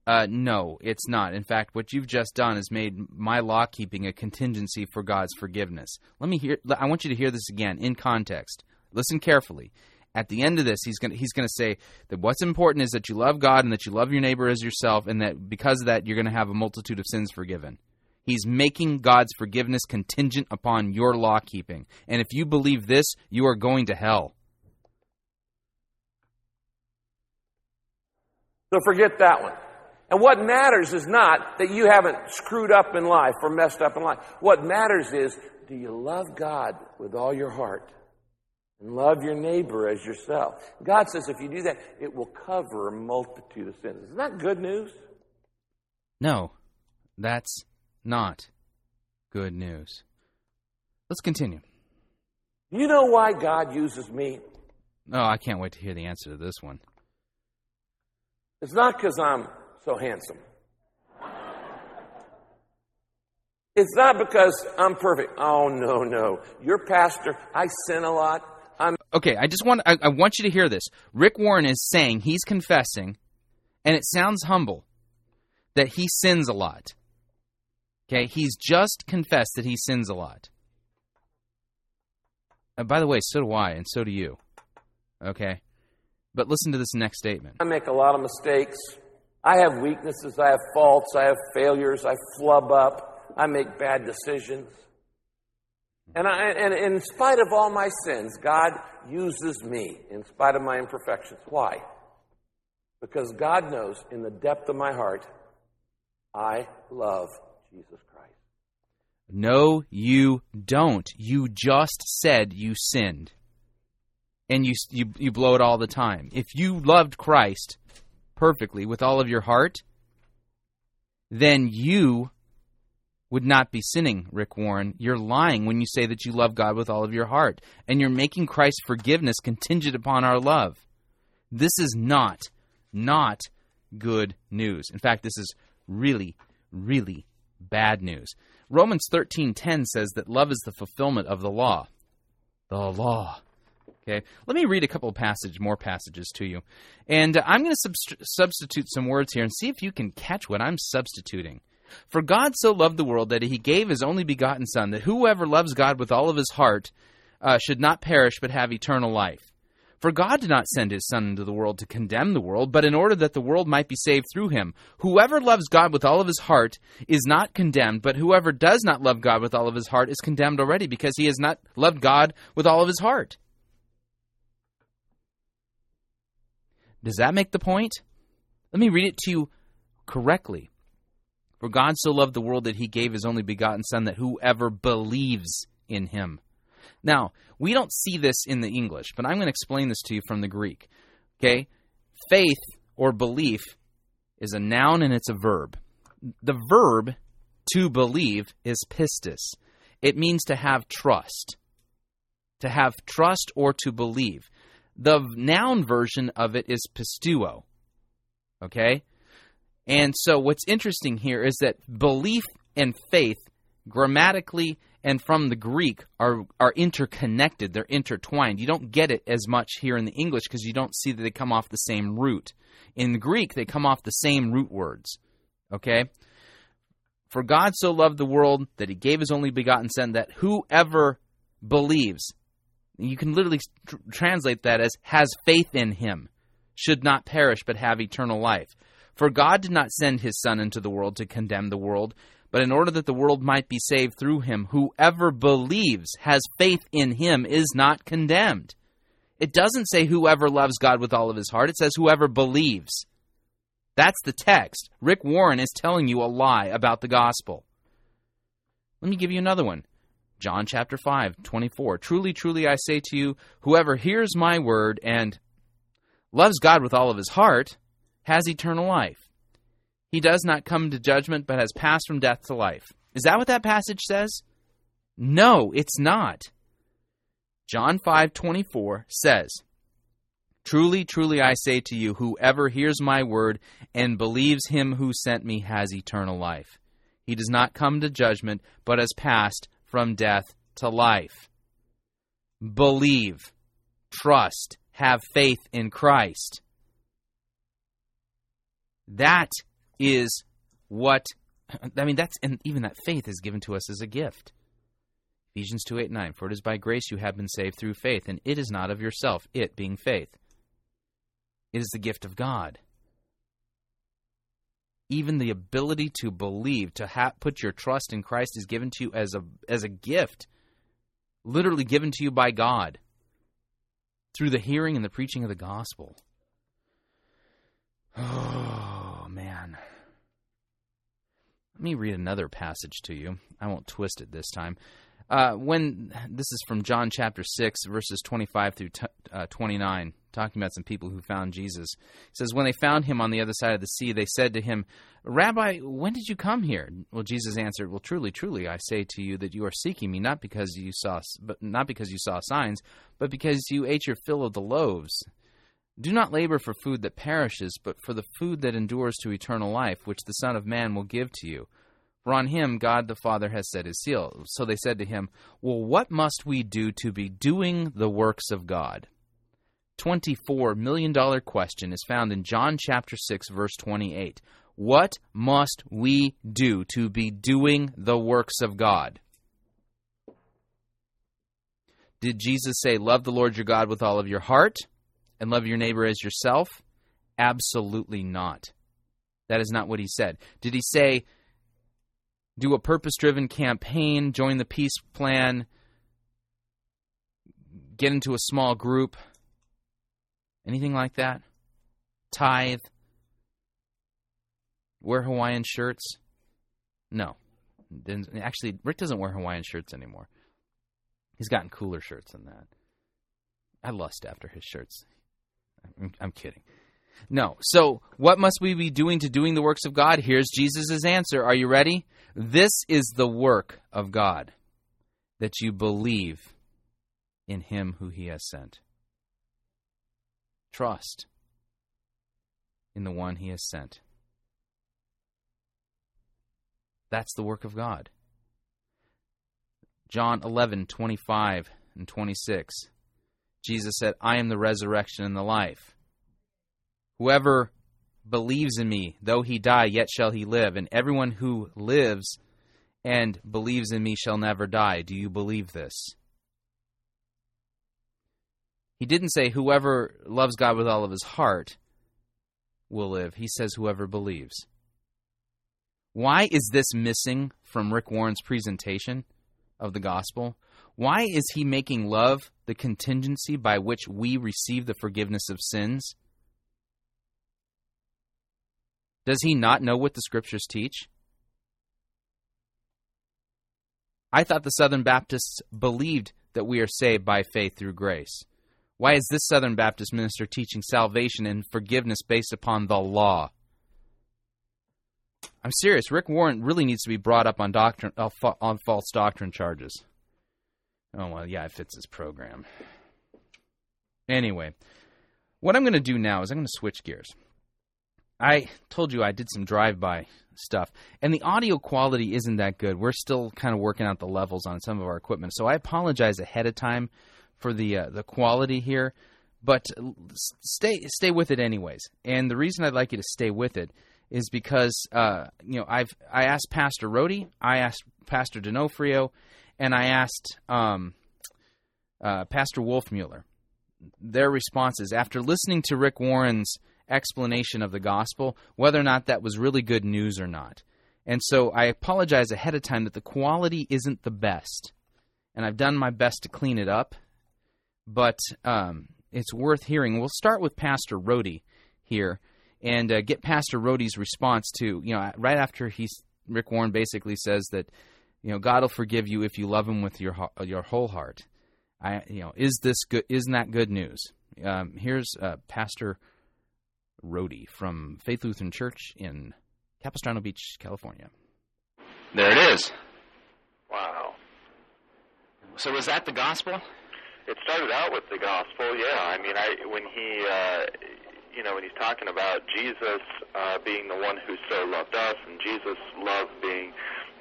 Uh, no, it's not. In fact, what you've just done is made my law keeping a contingency for God's forgiveness. Let me hear. I want you to hear this again in context. Listen carefully. At the end of this, he's going he's going to say that what's important is that you love God and that you love your neighbor as yourself, and that because of that, you're going to have a multitude of sins forgiven. He's making God's forgiveness contingent upon your law keeping. And if you believe this, you are going to hell. So forget that one. And what matters is not that you haven't screwed up in life or messed up in life. What matters is, do you love God with all your heart? And love your neighbor as yourself. God says if you do that, it will cover a multitude of sins. Isn't that good news? No, that's not good news. Let's continue. You know why God uses me? Oh, I can't wait to hear the answer to this one. It's not because I'm so handsome. It's not because I'm perfect. Oh, no, no. You're pastor. I sin a lot. I'm Okay, I just want I, I want you to hear this. Rick Warren is saying he's confessing, and it sounds humble, that he sins a lot. Okay, he's just confessed that he sins a lot. And by the way, so do I, and so do you. Okay, but listen to this next statement. I make a lot of mistakes. I have weaknesses. I have faults. I have failures. I flub up. I make bad decisions. And, I, and in spite of all my sins, God uses me in spite of my imperfections. Why? Because God knows in the depth of my heart, I love Jesus Christ. No, you don't. You just said you sinned. And you, you, you blow it all the time. If you loved Christ perfectly with all of your heart, then you would not be sinning, Rick Warren. You're lying when you say that you love God with all of your heart. And you're making Christ's forgiveness contingent upon our love. This is not, not good news. In fact, this is really, really bad news. Romans 13:10 says that love is the fulfillment of the law. The law. Okay, let me read a couple of passage, more passages to you, and I'm going to subst- substitute some words here and see if you can catch what I'm substituting. For God so loved the world that He gave His only begotten Son, that whoever loves God with all of his heart uh, should not perish but have eternal life. For God did not send his Son into the world to condemn the world, but in order that the world might be saved through him. Whoever loves God with all of his heart is not condemned, but whoever does not love God with all of his heart is condemned already, because he has not loved God with all of his heart. Does that make the point? Let me read it to you correctly. For God so loved the world that he gave his only begotten Son, that whoever believes in him. Now, we don't see this in the English, but I'm going to explain this to you from the Greek. Okay? Faith or belief is a noun and it's a verb. The verb to believe is pistis. It means to have trust. To have trust or to believe. The noun version of it is pisteuo. Okay? And so what's interesting here is that belief and faith grammatically and from the Greek are are interconnected. They're intertwined. You don't get it as much here in the English because you don't see that they come off the same root. In the Greek, they come off the same root words. Okay? For God so loved the world that he gave his only begotten son that whoever believes you can literally tr- translate that as has faith in him should not perish but have eternal life. For God did not send his Son into the world to condemn the world, but in order that the world might be saved through him, whoever believes, has faith in him, is not condemned. It doesn't say whoever loves God with all of his heart, it says whoever believes. That's the text. Rick Warren is telling you a lie about the gospel. Let me give you another one. John chapter 5, 24. Truly, truly, I say to you, whoever hears my word and loves God with all of his heart has eternal life. He does not come to judgment, but has passed from death to life. Is that what that passage says? No, it's not. John 5:24 says, Truly, truly I say to you, whoever hears my word and believes him who sent me has eternal life. He does not come to judgment, but has passed from death to life. Believe, trust, have faith in Christ. That is what I mean that's and even that faith is given to us as a gift. Ephesians 2 8 9. For it is by grace you have been saved through faith, and it is not of yourself, it being faith. It is the gift of God. Even the ability to believe, to ha- put your trust in Christ, is given to you as a as a gift, literally given to you by God through the hearing and the preaching of the gospel. <sighs> Oh, Let me read another passage to you. I won't twist it this time. Uh, when this is from John chapter six, verses twenty-five through t- uh, twenty-nine, talking about some people who found Jesus. It says, "When they found him on the other side of the sea, they said to him, Rabbi, when did you come here?" Well, Jesus answered, "Well, truly, truly, I say to you that you are seeking me not because you saw, but not because you saw signs, but because you ate your fill of the loaves." Do not labor for food that perishes, but for the food that endures to eternal life, which the Son of Man will give to you. For on him God the Father has set his seal. So they said to him, Well, what must we do to be doing the works of God? $24 million question is found in John chapter 6, verse 28. What must we do to be doing the works of God? Did Jesus say, Love the Lord your God with all of your heart? And love your neighbor as yourself? Absolutely not. That is not what he said. Did he say, do a purpose driven campaign, join the peace plan, get into a small group? Anything like that? Tithe? Wear Hawaiian shirts? No. Actually, Rick doesn't wear Hawaiian shirts anymore. He's gotten cooler shirts than that. I lust after his shirts. I'm, I'm kidding. No. So, what must we be doing to doing the works of God? Here's Jesus' answer. Are you ready? This is the work of God, that you believe in him who he has sent. Trust in the one he has sent. That's the work of God. John 11, 25 and 26. Jesus said, I am the resurrection and the life. Whoever believes in me, though he die, yet shall he live. And everyone who lives and believes in me shall never die. Do you believe this? He didn't say whoever loves God with all of his heart will live. He says whoever believes. Why is this missing from Rick Warren's presentation of the gospel? Why is he making love the contingency by which we receive the forgiveness of sins? Does he not know what the scriptures teach? I thought the Southern Baptists believed that we are saved by faith through grace. Why is this Southern Baptist minister teaching salvation and forgiveness based upon the law? I'm serious. Rick Warren really needs to be brought up on doctrine uh, on false doctrine charges. Oh well, yeah, it fits his program. Anyway, what I'm going to do now is I'm going to switch gears. I told you I did some drive-by stuff, and the audio quality isn't that good. We're still kind of working out the levels on some of our equipment, so I apologize ahead of time for the uh, the quality here. But stay stay with it anyways. And the reason I'd like you to stay with it is because uh, you know I've I asked Pastor Rohde, I asked Pastor D'Onofrio, and I asked um, uh, Pastor Wolfmueller. Their responses after listening to Rick Warren's explanation of the gospel, whether or not that was really good news or not. And so I apologize ahead of time that the quality isn't the best, and I've done my best to clean it up. But um, it's worth hearing. We'll start with Pastor Rohde here and uh, get Pastor Rohde's response to you know right after he's Rick Warren basically says that you know God will forgive you if you love Him with your your whole heart. I you know is this good? Isn't that good news? Um, here's uh, Pastor Rohde from Faith Lutheran Church in Capistrano Beach, California. There it is. Wow. So was that the gospel? It started out with the gospel, yeah. I mean, I when he, uh, you know, when he's talking about Jesus uh, being the one who so loved us, and Jesus' love being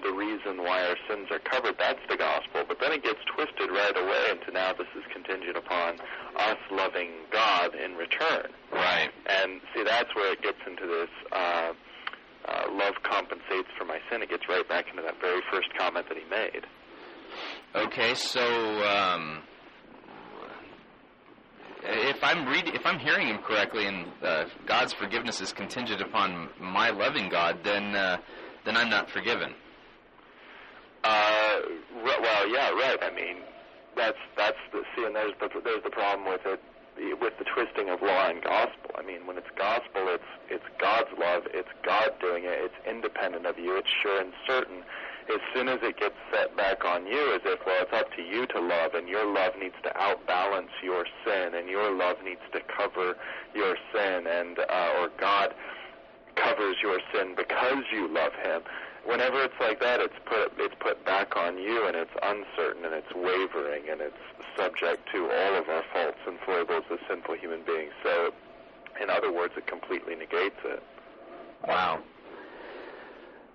the reason why our sins are covered, that's the gospel. But then it gets twisted right away into now this is contingent upon us loving God in return. Right. And see, that's where it gets into this. Uh, uh, love compensates for my sin. It gets right back into that very first comment that he made. Okay, so um, if I'm reading, if I'm hearing him correctly, and uh, God's forgiveness is contingent upon my loving God, then uh, then I'm not forgiven. Uh, well, yeah, right. I mean, that's that's the see, and there's the there's the problem with it, with the twisting of law and gospel. I mean, when it's gospel, it's it's God's love, it's God doing it, it's independent of you, it's sure and certain as soon as it gets set back on you as if, well, it's up to you to love, and your love needs to outbalance your sin, and your love needs to cover your sin, and uh, or God covers your sin because you love Him. Whenever it's like that, it's put it's put back on you, and it's uncertain, and it's wavering, and it's subject to all of our faults and foibles as sinful human beings. So, in other words, it completely negates it. Wow.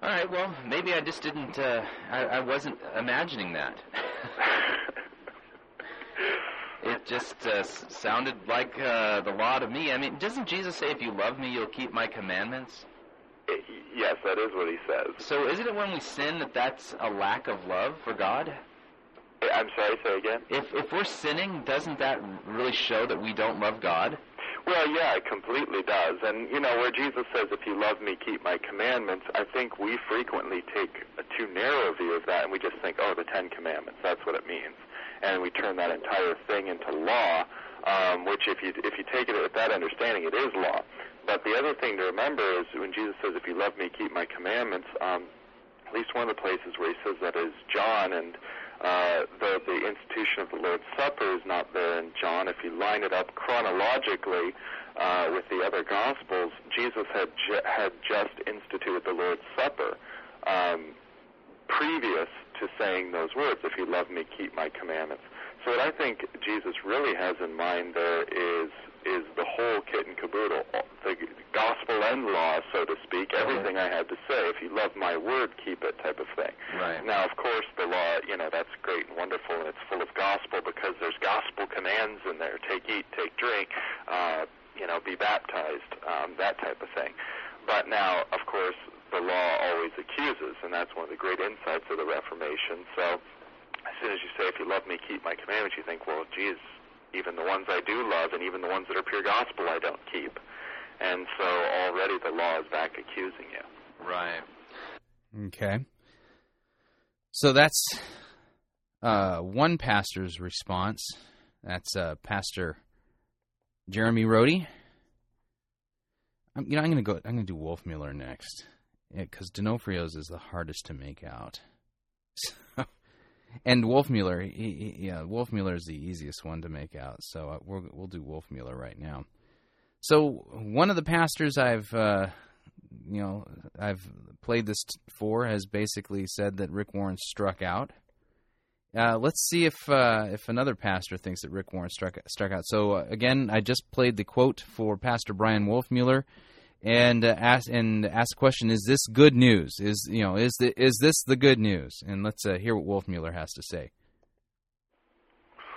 All right. Well, maybe I just didn't. Uh, I, I wasn't imagining that. <laughs> it just uh, sounded like uh, the law to me. I mean, doesn't Jesus say, "If you love me, you'll keep my commandments"? Yes, that is what he says. So, isn't it when we sin that that's a lack of love for God? I'm sorry. Say again. If if we're sinning, doesn't that really show that we don't love God? Well, yeah, it completely does. And, you know, where Jesus says, if you love me, keep my commandments, I think we frequently take a too narrow view of that and we just think, oh, the Ten Commandments, that's what it means. And we turn that entire thing into law, um, which if you, if you take it with that understanding, it is law. But the other thing to remember is when Jesus says, if you love me, keep my commandments, um, at least one of the places where he says that is John, and uh, the, the institution of the Lord's Supper is not there in John. If you line it up chronologically uh, with the other Gospels, Jesus had ju- had just instituted the Lord's Supper um, previous to saying those words. If you love me, keep my commandments. So what I think Jesus really has in mind there is is the whole kit and caboodle, the gospel and law, so to speak, everything I had to say. If you love my word, keep it, type of thing. Right. Now, of course, the law, you know, that's great and wonderful, and it's full of gospel because there's gospel commands in there: take, eat, take, drink, uh, you know, be baptized, um, that type of thing. But now, of course, the law always accuses, and that's one of the great insights of the Reformation. So, as soon as you say, "If you love me, keep my commandments," you think, "Well, geez, Even the ones I do love, and even the ones that are pure gospel, I don't keep. And so already the law is back accusing you. Right. Okay. So that's uh, one pastor's response. That's uh, Pastor Jeremy Rohde. I'm, you know, I'm going to go. I'm going to do Wolfmueller next because D'Onofrio's is the hardest to make out. <laughs> So, and Wolfmueller, he, yeah, Wolfmueller is the easiest one to make out. So uh, we'll we'll do Wolfmueller right now. So one of the pastors I've uh, you know I've played this for has basically said that Rick Warren struck out. Uh, let's see if uh, if another pastor thinks that Rick Warren struck struck out. So uh, again, I just played the quote for Pastor Bryan Wolfmueller, and uh, ask and ask the question: Is this good news? Is you know is the, is this the good news? And let's uh, hear what Wolf Wolfmueller has to say.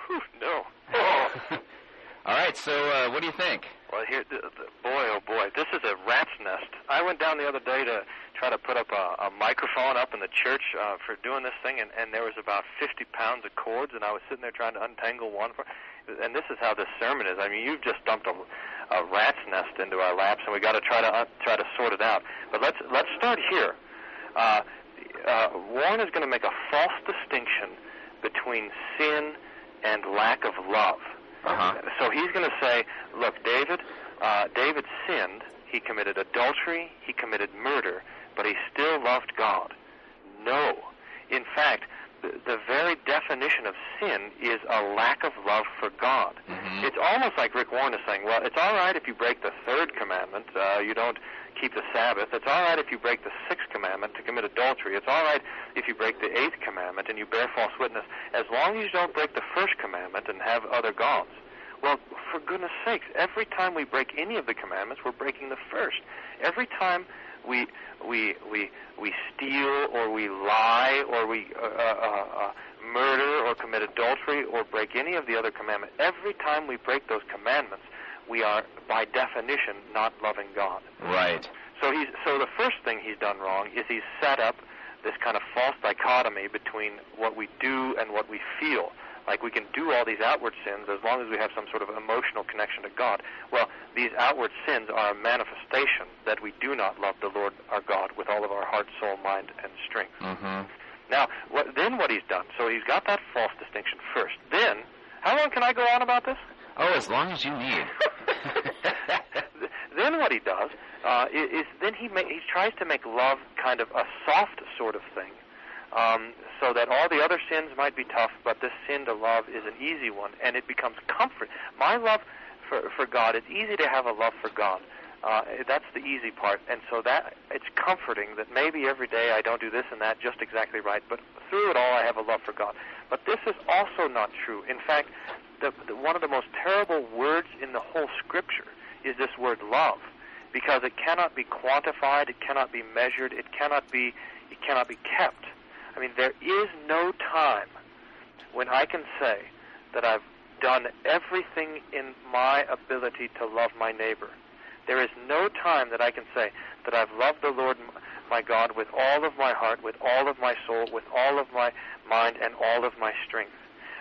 Whew, no. <laughs> <laughs> All right. So uh, what do you think? Well, here, the, the, boy, oh boy, this is a rat's nest. I went down the other day to try to put up a, a microphone up in the church uh, for doing this thing, and, and there was about 50 pounds of cords, and I was sitting there trying to untangle one. For, and this is how this sermon is. I mean, you've just dumped a, a rat's nest into our laps, and we got to try to uh, try to sort it out. But let's let's start here. Uh, uh, Warren is going to make a false distinction between sin and lack of love. Uh-huh. So he's going to say, look, David, uh, David sinned. He committed adultery. He committed murder, but he still loved God. No. In fact, the, very definition of sin is a lack of love for God. Mhm. It's almost like Rick Warren is saying, well, it's all right if you break the third commandment, uh, you don't keep the Sabbath. It's all right if you break the sixth commandment to commit adultery. It's all right if you break the eighth commandment and you bear false witness, as long as you don't break the first commandment and have other gods. Well, for goodness sakes, every time we break any of the commandments, we're breaking the first. Every time we we we we steal or we lie or we uh, uh, uh, murder or commit adultery or break any of the other commandments, every time we break those commandments, we are by definition not loving God. Right. So he's so the first thing he's done wrong is he's set up this kind of false dichotomy between what we do and what we feel. Like we can do all these outward sins as long as we have some sort of emotional connection to God. Well, these outward sins are a manifestation that we do not love the Lord our God with all of our heart, soul, mind, and strength. Mm-hmm. Now, what, then what he's done? So he's got that false distinction first. Then, how long can I go on about this? Oh, as long as you need. <laughs> then what he does uh, is, is then he ma- he tries to make love kind of a soft sort of thing, um, so that all the other sins might be tough, but this sin to love is an easy one, and it becomes comfort. My love for for God, it's easy to have a love for God. Uh, that's the easy part, and so that it's comforting that maybe every day I don't do this and that just exactly right, but through it all I have a love for God. But this is also not true. In fact, the, the, one of the most terrible words in the whole Scripture is this word love, because it cannot be quantified, it cannot be measured, it cannot be it cannot be kept. I mean, there is no time when I can say that I've done everything in my ability to love my neighbor. There is no time that I can say that I've loved the Lord my God with all of my heart, with all of my soul, with all of my mind, and all of my strength.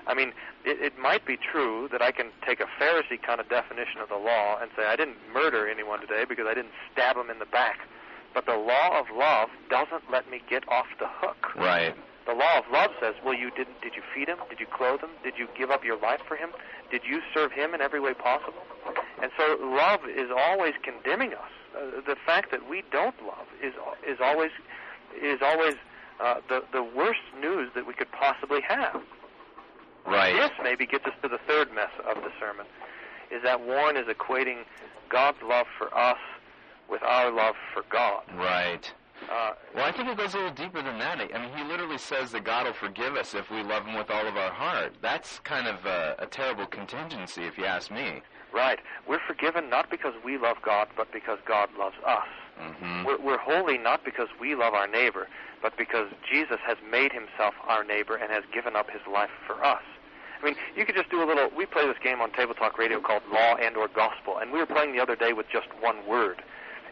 I mean, it, it might be true that I can take a Pharisee kind of definition of the law and say I didn't murder anyone today because I didn't stab him in the back. But the law of love doesn't let me get off the hook. Right. The law of love says, well, you didn't. Did you feed him? Did you clothe him? Did you give up your life for him? Did you serve him in every way possible? And so, love is always condemning us. Uh, the fact that we don't love is is always is always uh, the the worst news that we could possibly have. Right. This maybe gets us to the third mess of the sermon, is that Warren is equating God's love for us with our love for God. Right. Uh, Well, I think it goes a little deeper than that. I mean, he literally says that God will forgive us if we love him with all of our heart. That's kind of a, a terrible contingency, if you ask me. right. We're forgiven not because we love God, but because God loves us. Mm-hmm. We're, we're holy not because we love our neighbor, but because Jesus has made himself our neighbor and has given up his life for us. I mean, you could just do a little. We play this game on Table Talk Radio called Law and or Gospel, and we were playing the other day with just one word,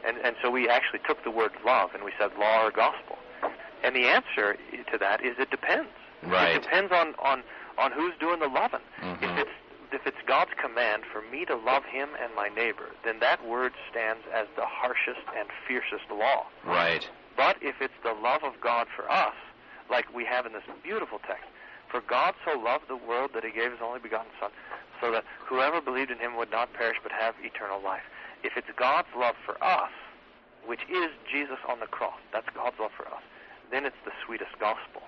and and so we actually took the word love and we said law or gospel, and the answer to that is it depends. Right. It depends on on on who's doing the loving. Mhm. If it's if it's God's command for me to love him and my neighbor, then that word stands as the harshest and fiercest law. Right. But if it's the love of God for us, like we have in this beautiful text, for God so loved the world that he gave his only begotten Son, so that whoever believed in him would not perish but have eternal life. If it's God's love for us, which is Jesus on the cross, that's God's love for us, then it's the sweetest gospel.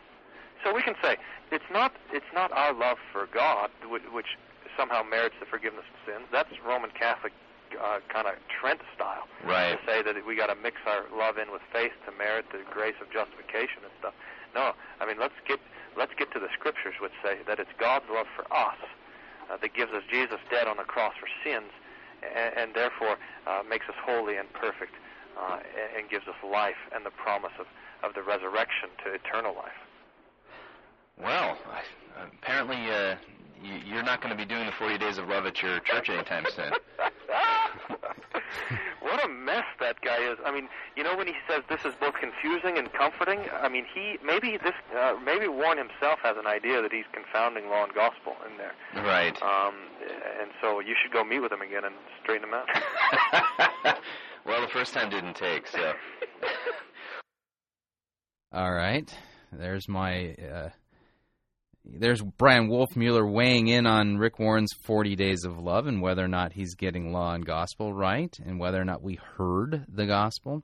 So we can say it's not it's not our love for God which, somehow merits the forgiveness of sins. That's Roman Catholic uh, kind of Trent style Right. to say that we got to mix our love in with faith to merit the grace of justification and stuff. No, I mean let's get let's get to the scriptures which say that it's God's love for us uh, that gives us Jesus dead on the cross for sins, and, and therefore uh, makes us holy and perfect, uh, and, and gives us life and the promise of, of the resurrection to eternal life. Well, I- apparently uh, you, you're not going to be doing the 40 days of love at your church anytime soon. <laughs> what a mess that guy is. I mean, you know when he says this is both confusing and comforting. I mean, he maybe this uh, maybe Warren himself has an idea that he's confounding law and gospel in there. Right. Um, and so you should go meet with him again and straighten him out. <laughs> well, the first time didn't take, so. <laughs> All right. There's my. Uh, there's Bryan Wolfmueller weighing in on Rick Warren's 40 Days of Love and whether or not he's getting law and gospel right and whether or not we heard the gospel.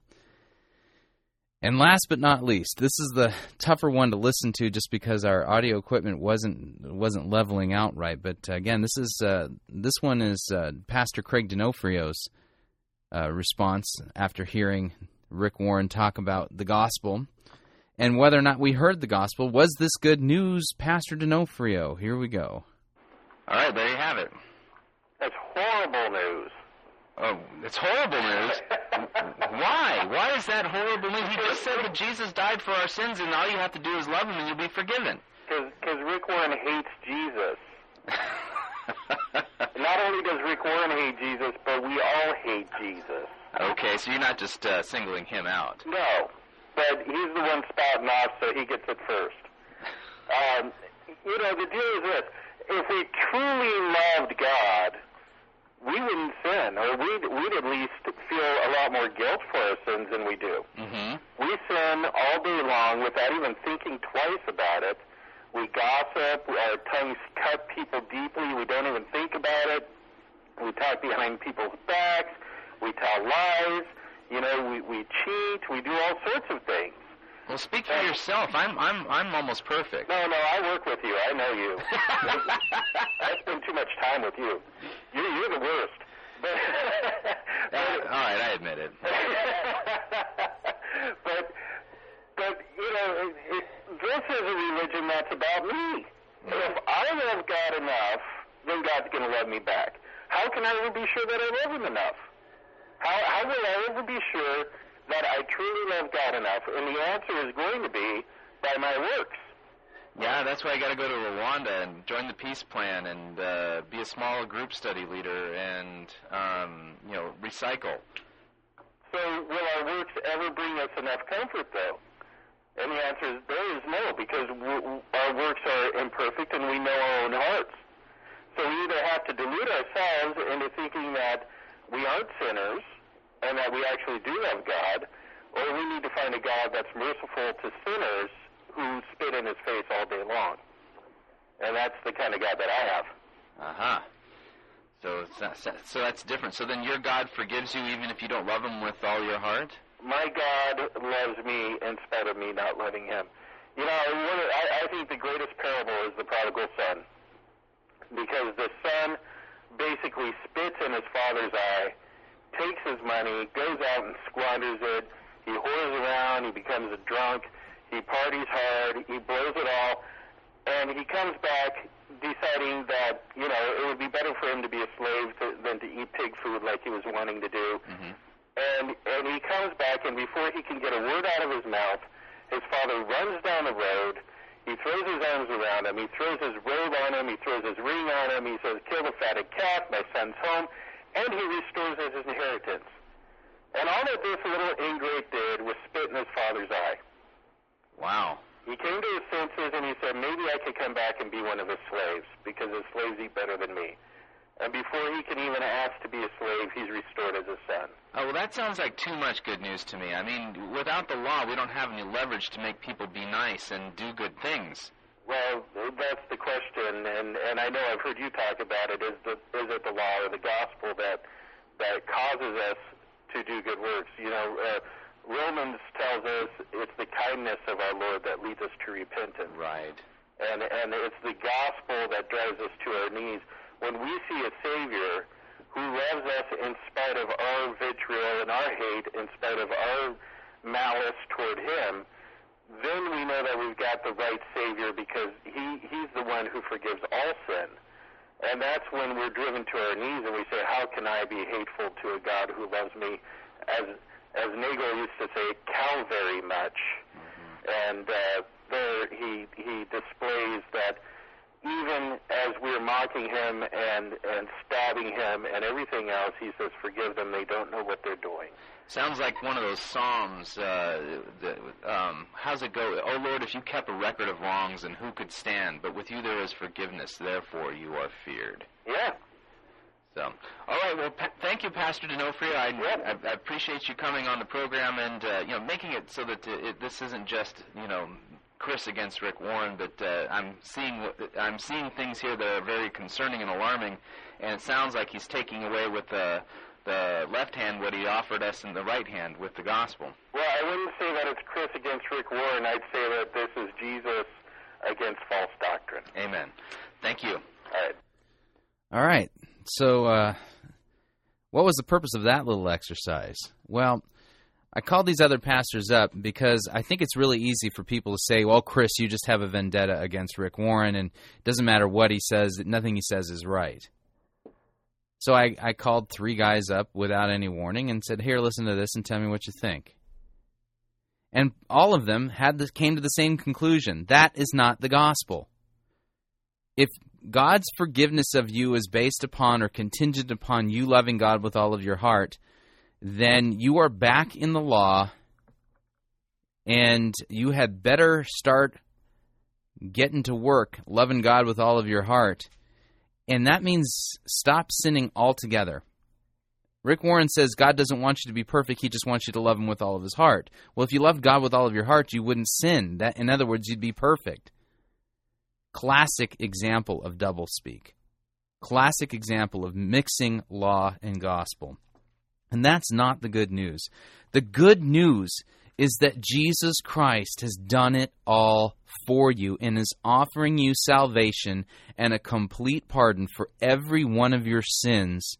And last but not least, this is the tougher one to listen to just because our audio equipment wasn't wasn't leveling out right. But uh, again, this is uh, this one is uh, Pastor Craig D'Onofrio's uh, response after hearing Rick Warren talk about the gospel and whether or not we heard the gospel. Was this good news, Pastor D'Onofrio? Here we go. All right, there you have it. That's horrible news. Oh, it's horrible news. <laughs> Why? Why is that horrible news? He just said that Jesus died for our sins, and all you have to do is love him, and you'll be forgiven. Because Rick Warren hates Jesus. <laughs> Not only does Rick Warren hate Jesus, but we all hate Jesus. Okay, so you're not just uh, singling him out. No, but he's the one spouting off, so he gets it first. <laughs> Um, you know, the deal is this: if we truly loved God, we wouldn't sin, or we'd, we'd at least feel a lot more guilt for our sins than we do. Mm-hmm. We sin all day long without even thinking twice about it. We gossip, our tongues cut people deeply, we don't even think about it. We talk behind people's backs, we tell lies, you know, we, we cheat, we do all sorts of things. Well, speak for yourself. I'm I'm I'm almost perfect. No, no, I work with you. I know you. <laughs> <laughs> Too much time with you. You're, you're the worst. <laughs> But, Uh, all right, I admit it. <laughs> but, but you know, it, it, this is a religion that's about me. If I love God enough, then God's going to love me back. How can I ever be sure that I love Him enough? How, how will I ever be sure that I truly love God enough? And the answer is going to be by my works. Yeah, that's why I got to go to Rwanda and join the peace plan and uh, be a small group study leader and um, you know recycle. So will our works ever bring us enough comfort, though? And the answer is there is no, because our works are imperfect and we know our own hearts. So we either have to delude ourselves into thinking that we aren't sinners and that we actually do love God, or we need to find a God that's merciful to sinners who spit in his face all day long. And that's the kind of God that I have. Uh huh. So it's not, so that's different. So then your God forgives you even if you don't love Him with all your heart. my God loves me in spite of me not loving him. You know, I, I think the greatest parable is the prodigal son. Because the son basically spits in his father's eye, takes his money, goes out and squanders it. He whores around, he becomes a drunk, he parties hard, he blows it all, and he comes back deciding that, you know, it would be better for him to be a slave to, than to eat pig food like he was wanting to do mm-hmm. and and he comes back, and before he can get a word out of his mouth, his father runs down the road. He throws his arms around him. He throws his robe on him. He throws his ring on him. He says, "Kill the fatted calf. My son's home," and he restores his inheritance. And all that this little ingrate did was spit in his father's eye. Wow. He came to his senses and he said, maybe I could come back and be one of his slaves because his slaves eat better than me. And before he can even ask to be a slave, he's restored as a son. Oh, well, that sounds like too much good news to me. I mean, without the law, we don't have any leverage to make people be nice and do good things. Well, that's the question, and and I know I've heard you talk about it. Is the is it the law or the gospel that that causes us to do good works? You know, uh, Romans tells us it's the kindness of our Lord that leads us to repentance. Right. And and it's the gospel that drives us to our knees. When we see a Savior who loves us in spite of our vitriol and our hate, in spite of our malice toward Him, then we know that we've got the right Savior because He He's the one who forgives all sin. And that's when we're driven to our knees and we say, How can I be hateful to a God who loves me as as Nagel used to say, cow very much. And uh, there he he displays that even as we're mocking him and and stabbing him and everything else, he says, "Forgive them; they don't know what they're doing." Sounds like one of those psalms. Uh, that, um, how's it go? Oh Lord, if you kept a record of wrongs, and who could stand? But with you there is forgiveness. Therefore you are feared. Yeah. So, all right. Well, pa- thank you, Pastor D'Onofrio. I, I, I appreciate you coming on the program and uh, you know making it so that uh, it, this isn't just you know Chris against Rick Warren, but uh, I'm seeing I'm seeing things here that are very concerning and alarming, and it sounds like he's taking away with the the left hand what he offered us in the right hand with the gospel. Well, I wouldn't say that it's Chris against Rick Warren. I'd say that this is Jesus against false doctrine. Amen. Thank you. All right. All right. So, uh, what was the purpose of that little exercise? Well, I called these other pastors up because I think it's really easy for people to say, well, Chris, you just have a vendetta against Rick Warren, and it doesn't matter what he says, nothing he says is right. So I, I called three guys up without any warning and said, here, listen to this and tell me what you think. And all of them had the, came to the same conclusion. That is not the gospel. If God's forgiveness of you is based upon or contingent upon you loving God with all of your heart, then you are back in the law and you had better start getting to work loving God with all of your heart. And that means stop sinning altogether. Rick Warren says God doesn't want you to be perfect, he just wants you to love him with all of his heart. Well, if you loved God with all of your heart, you wouldn't sin. That in other words, you'd be perfect. Classic example of doublespeak. Classic example of mixing law and gospel. And that's not the good news. The good news is that Jesus Christ has done it all for you and is offering you salvation and a complete pardon for every one of your sins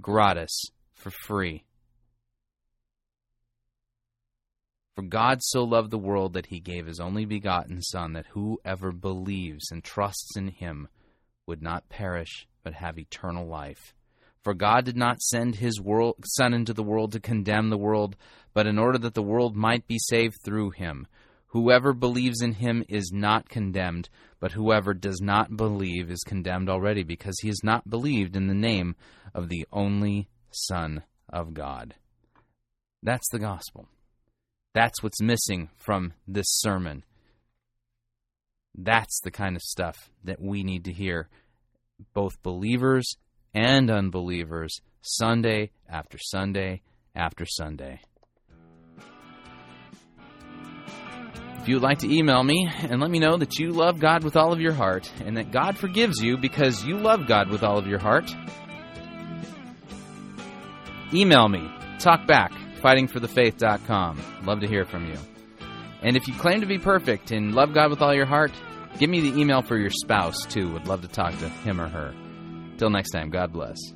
gratis for free. For God so loved the world that he gave his only begotten Son, that whoever believes and trusts in him would not perish, but have eternal life. For God did not send his world, Son into the world to condemn the world, but in order that the world might be saved through him. Whoever believes in him is not condemned, but whoever does not believe is condemned already, because he has not believed in the name of the only Son of God. That's the gospel. That's what's missing from this sermon. That's the kind of stuff that we need to hear, both believers and unbelievers, Sunday after Sunday after Sunday. If you would like to email me and let me know that you love God with all of your heart and that God forgives you because you love God with all of your heart, email me. Talk back fightingforthefaith.com. Love to hear from you. And if you claim to be perfect and love God with all your heart, give me the email for your spouse too. Would love to talk to him or her. Till next time, God bless.